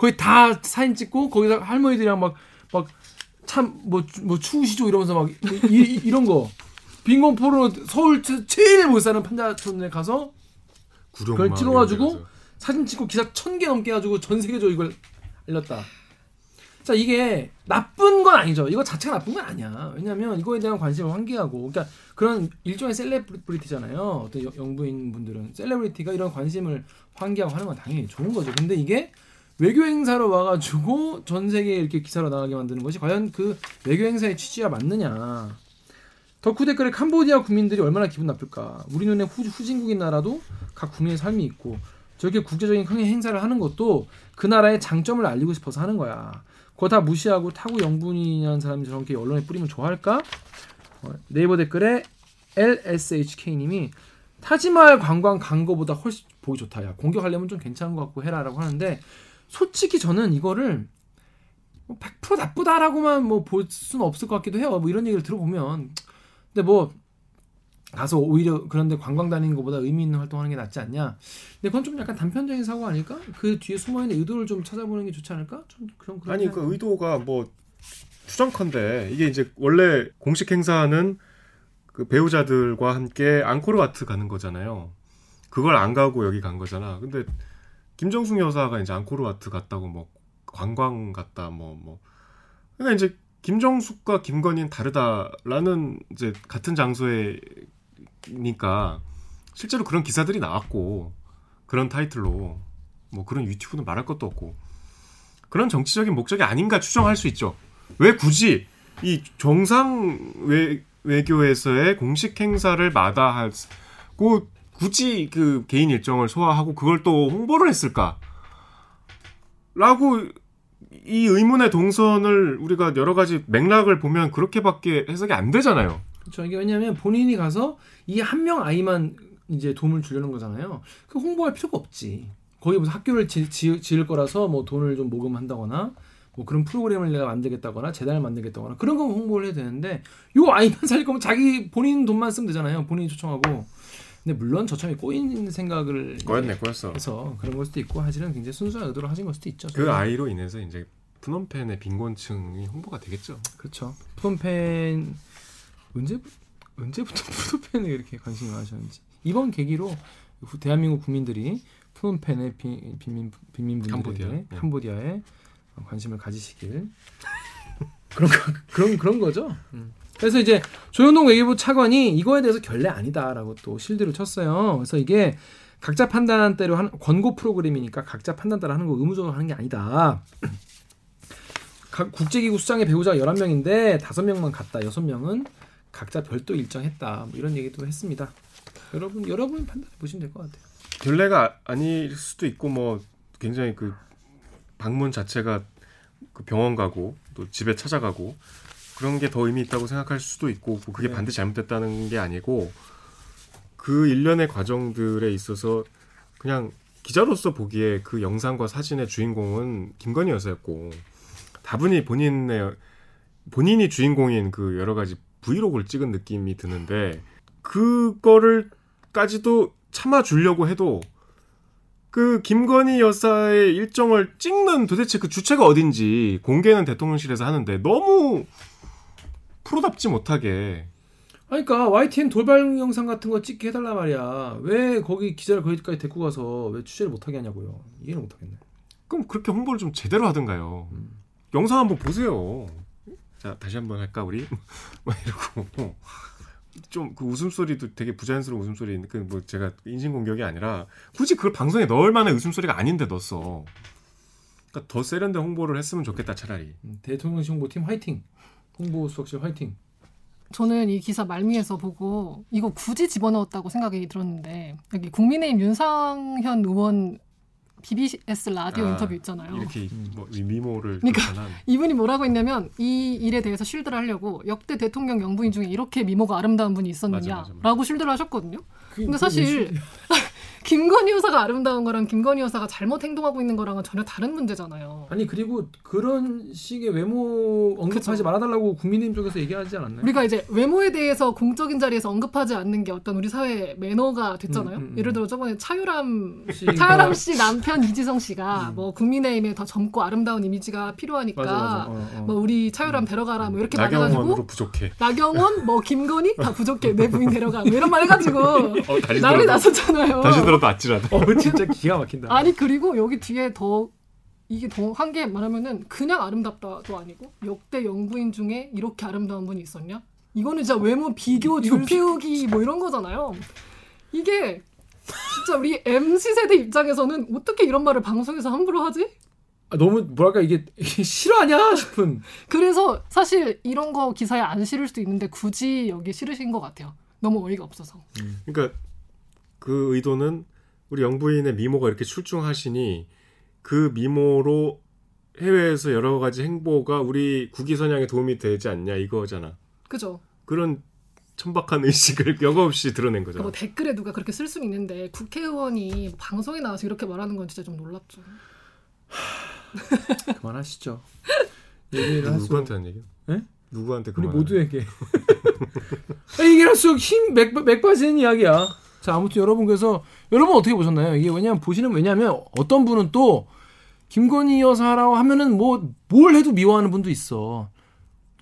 거기 다 사진 찍고 거기다 할머니들이랑 막 막참뭐뭐 추우시죠 이러면서 막 이, 런 거. 빈곤 포로 서울 제- 제일 못 사는 판자촌에 가서 그걸 찍어가지고. 사진 찍고 기사 천 개 넘게 해가지고 전 세계적으로 이걸 알렸다. 자 이게 나쁜 건 아니죠. 이거 자체가 나쁜 건 아니야. 왜냐하면 이거에 대한 관심을 환기하고, 그러니까 그런 일종의 셀레브리티잖아요. 어떤 여- 영부인 분들은 셀레브리티가 이런 관심을 환기하고 하는 건 당연히 좋은 거죠. 근데 이게 외교 행사로 와가지고 전 세계에 이렇게 기사로 나가게 만드는 것이 과연 그 외교 행사의 취지와 맞느냐? 덕후 댓글에 캄보디아 국민들이 얼마나 기분 나쁠까? 우리 눈에 후, 후진국인 나라도 각 국민의 삶이 있고 저렇게 국제적인 큰 행사를 하는 것도 그 나라의 장점을 알리고 싶어서 하는 거야. 그거 다 무시하고 타구 영분이라는 사람이 저렇게 언론에 뿌리면 좋아할까? 어, 네이버 댓글에 LSHK님이 타지마할 관광 간 거보다 훨씬 보기 좋다. 야 공격하려면 좀 괜찮은 것 같고 해라라고 하는데 솔직히 저는 이거를 뭐100% 나쁘다라고만 뭐 볼 수는 없을 것 같기도 해요. 뭐 이런 얘기를 들어보면 근데 뭐 가서 오히려 그런데 관광 다니는 것보다 의미 있는 활동하는 게 낫지 않냐? 근데 그건 좀 약간 단편적인 사고 아닐까? 그 뒤에 숨어 있는 의도를 좀 찾아보는 게 좋지 않을까? 좀 그런 그런 아니 그 의도가 뭐 추정컨대 이게 이제 원래 공식 행사는 그 배우자들과 함께 앙코르 와트 가는 거잖아요. 그걸 안 가고 여기 간 거잖아. 근데 김정숙 여사가 이제 앙코르와트 갔다고 뭐 관광 갔다 뭐 뭐. 그러니까 이제 김정숙과 김건희는 다르다라는 이제 같은 장소에니까 실제로 그런 기사들이 나왔고 그런 타이틀로 뭐 그런 유튜브는 말할 것도 없고 그런 정치적인 목적이 아닌가 추정할 수 있죠. 왜 굳이 이 정상 외, 외교에서의 공식 행사를 마다하고 굳이 그 개인 일정을 소화하고 그걸 또 홍보를 했을까? 라고 이 의문의 동선을 우리가 여러 가지 맥락을 보면 그렇게밖에 해석이 안 되잖아요. 그렇죠. 이게 왜냐하면 본인이 가서 이 한 명 아이만 이제 도움을 주려는 거잖아요. 그 홍보할 필요가 없지. 거기 무슨 학교를 지, 지, 지을 거라서 뭐 돈을 좀 모금한다거나 뭐 그런 프로그램을 내가 만들겠다거나 재단을 만들겠다거나 그런 거 홍보를 해야 되는데 요 아이만 살릴 거면 자기 본인 돈만 쓰면 되잖아요. 본인이 초청하고. 근데 물론 저참에 꼬인 생각을 꼬였네, 꼬였어. 해서 그런 걸 수도 있고 하지는 굉장히 순수한 의도로 하신 걸 수도 있죠. 그 아이로 인해서 이제 프놈펜의 빈곤층이 홍보가 되겠죠. 그렇죠. 푸놈펜 언제 언제부터 푸놈펜에 이렇게 관심이 많으셨는지 이번 계기로 후- 대한민국 국민들이 푸놈펜의 비- 빈민 빈민분들에게 캄보디아, 네. 캄보디아에 관심을 가지시길 그런 거- 그런 그런 거죠. 음. 그래서 이제 조영동 외교부 차관이 이거에 대해서 결례 아니다라고 또 실드를 쳤어요. 그래서 이게 각자 판단대로 하는 권고 프로그램이니까 각자 판단대로 하는 거 의무적으로 하는 게 아니다. 각 국제기구 수장의 배우자가 11명인데 5명만 갔다. 6명은 각자 별도 일정했다. 뭐 이런 얘기도 했습니다. 여러분 여러분 판단해 보시면 될 것 같아요. 결례가 아닐 수도 있고 뭐 굉장히 그 방문 자체가 그 병원 가고 또 집에 찾아가고 그런 게 더 의미 있다고 생각할 수도 있고 뭐 그게 네. 반드시 잘못됐다는 게 아니고 그 일련의 과정들에 있어서 그냥 기자로서 보기에 그 영상과 사진의 주인공은 김건희 여사였고 다분히 본인의 본인이 주인공인 그 여러 가지 브이로그를 찍은 느낌이 드는데 그거를까지도 참아 주려고 해도 그 김건희 여사의 일정을 찍는 도대체 그 주체가 어딘지 공개는 대통령실에서 하는데 너무 프로답지 못하게 그러니까 YTN 돌발 영상 같은 거 찍게 해달라 말이야. 왜 거기 기자를 거기까지 데리고 가서 왜 취재를 못하게 하냐고요. 이해를 못하겠네. 그럼 그렇게 홍보를 좀 제대로 하든가요. 영상 한번 보세요. 자 다시 한번 할까 우리 막 이러고 좀 그 웃음소리도 되게 부자연스러운 웃음소리 그뭐 제가 인신공격이 아니라 굳이 그걸 방송에 넣을 만한 웃음소리가 아닌데 넣었어. 그러니까 더 세련된 홍보를 했으면 좋겠다 차라리. 음, 대통령실 홍보팀 화이팅. 홍보 수석실 화이팅. 저는 이 기사 말미에서 보고 이거 굳이 집어넣었다고 생각이 들었는데 여기 국민의힘 윤상현 의원 BBS 라디오 아, 인터뷰 있잖아요. 이렇게 뭐 미모를 그러니까 이분이 뭐라고 했냐면 이 일에 대해서 쉴드를 하려고 역대 대통령 영부인 중에 이렇게 미모가 아름다운 분이 있었느냐라고. 쉴드를 하셨거든요. 근데 사실 김건희 여사가 아름다운 거랑 김건희 여사가 잘못 행동하고 있는 거랑은 전혀 다른 문제잖아요. 아니 그리고 그런 식의 외모 언급하지 그쵸. 말아달라고 국민의힘 쪽에서 얘기하지 않았나요? 우리가 이제 외모에 대해서 공적인 자리에서 언급하지 않는 게 어떤 우리 사회 매너가 됐잖아요. 음, 음, 음. 예를 들어 저번에 차유람 씨가- 차유람 씨 남편 이지성 씨가 음. 뭐 국민의힘에 더 젊고 아름다운 이미지가 필요하니까 맞아 맞아. 어, 어. 뭐 우리 차유람 데려가라 뭐 이렇게 나경원으로 말해가지고 부족해. 나경원 뭐 김건희 다 부족해 내 부인 데려가 뭐 이런 말 해가지고 어, 난리 났었잖아요. 들어도 아찔하다. 어 진짜 기가 막힌다. 아니 그리고 여기 뒤에 더 이게 더 한 게 말하면은 그냥 아름답다도 아니고 역대 영부인 중에 이렇게 아름다운 분이 있었냐? 이거는 진짜 외모 비교 줄 세우기 뭐 이런 거잖아요. 이게 진짜 우리 MZ 세대 입장에서는 어떻게 이런 말을 방송에서 함부로 하지? 아, 너무 뭐랄까 이게, 이게 실화냐 싶은. 그래서 사실 이런 거 기사에 안 실을 수도 있는데 굳이 여기 실으신 것 같아요. 너무 어이가 없어서. 그러니까 그 의도는 우리 영부인의 미모가 이렇게 출중하시니 그 미모로 해외에서 여러 가지 행보가 우리 국위 선양에 도움이 되지 않냐 이거잖아. 그죠? 그런 천박한 의식을 여과 없이 드러낸 거잖아. 뭐 댓글에 누가 그렇게 쓸 수는 있는데 국회의원이 방송에 나와서 이렇게 말하는 건 진짜 좀 놀랍죠. 그만하시죠. 얘기를 누구한테 한 얘기야? 네? 누구한테 우리 그만? 모두에게 이게 할수록 힘 맥, 맥 빠지는 이야기야. 자, 아무튼 여러분 그래서 여러분 어떻게 보셨나요? 이게 왜냐면 보시는 왜냐면 어떤 분은 또 김건희 여사라고 하면은 뭐 뭘 해도 미워하는 분도 있어.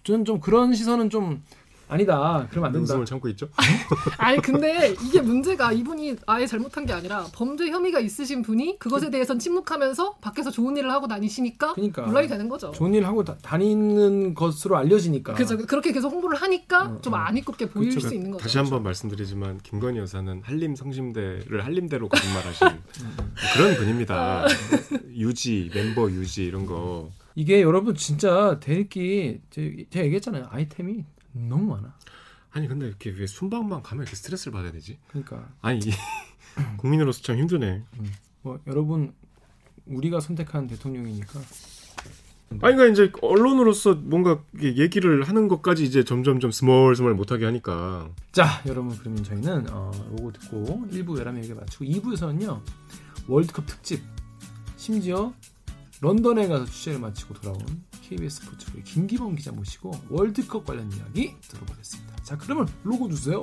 저는 좀 그런 시선은 좀 아니다. 그러면 안 된다. 웃음을 참고 있죠. 아니 근데 이게 문제가 이분이 아예 잘못한 게 아니라 범죄 혐의가 있으신 분이 그것에 대해선 침묵하면서 밖에서 좋은 일을 하고 다니시니까 그러니까. 논란이 되는 거죠. 좋은 일 하고 다, 다니는 것으로 알려지니까. 그죠. 그렇게 계속 홍보를 하니까 어, 좀 어. 안 이롭게 보일 그쵸, 수 있는 거죠. 다시 한번 말씀드리지만 김건희 여사는 한림 성심대를 한림대로 거짓말하신 그런 분입니다. 유지 멤버 유지 이런 거 이게 여러분 진짜 대리기 제- 제가 얘기했잖아요. 아이템이 너무 많아. 아니 근데 이렇게 왜 순방만 가면 이렇게 스트레스를 받아야 되지? 그러니까 아니 이 국민으로서 참 힘드네. 뭐 여러분 우리가 선택한 대통령이니까 아니 그러니까 이제 언론으로서 뭔가 얘기를 하는 것까지 이제 점점점 스멀스멀 못하게 하니까 자 여러분 그러면 저희는 어, 요거 듣고 1부 외람 얘기 마치고 2부에서는요 월드컵 특집 심지어 런던에 가서 취재를 마치고 돌아온 KBS 스포츠부의 김기범 기자 모시고 월드컵 관련 이야기 들어보겠습니다. 자 그러면 로고 주세요.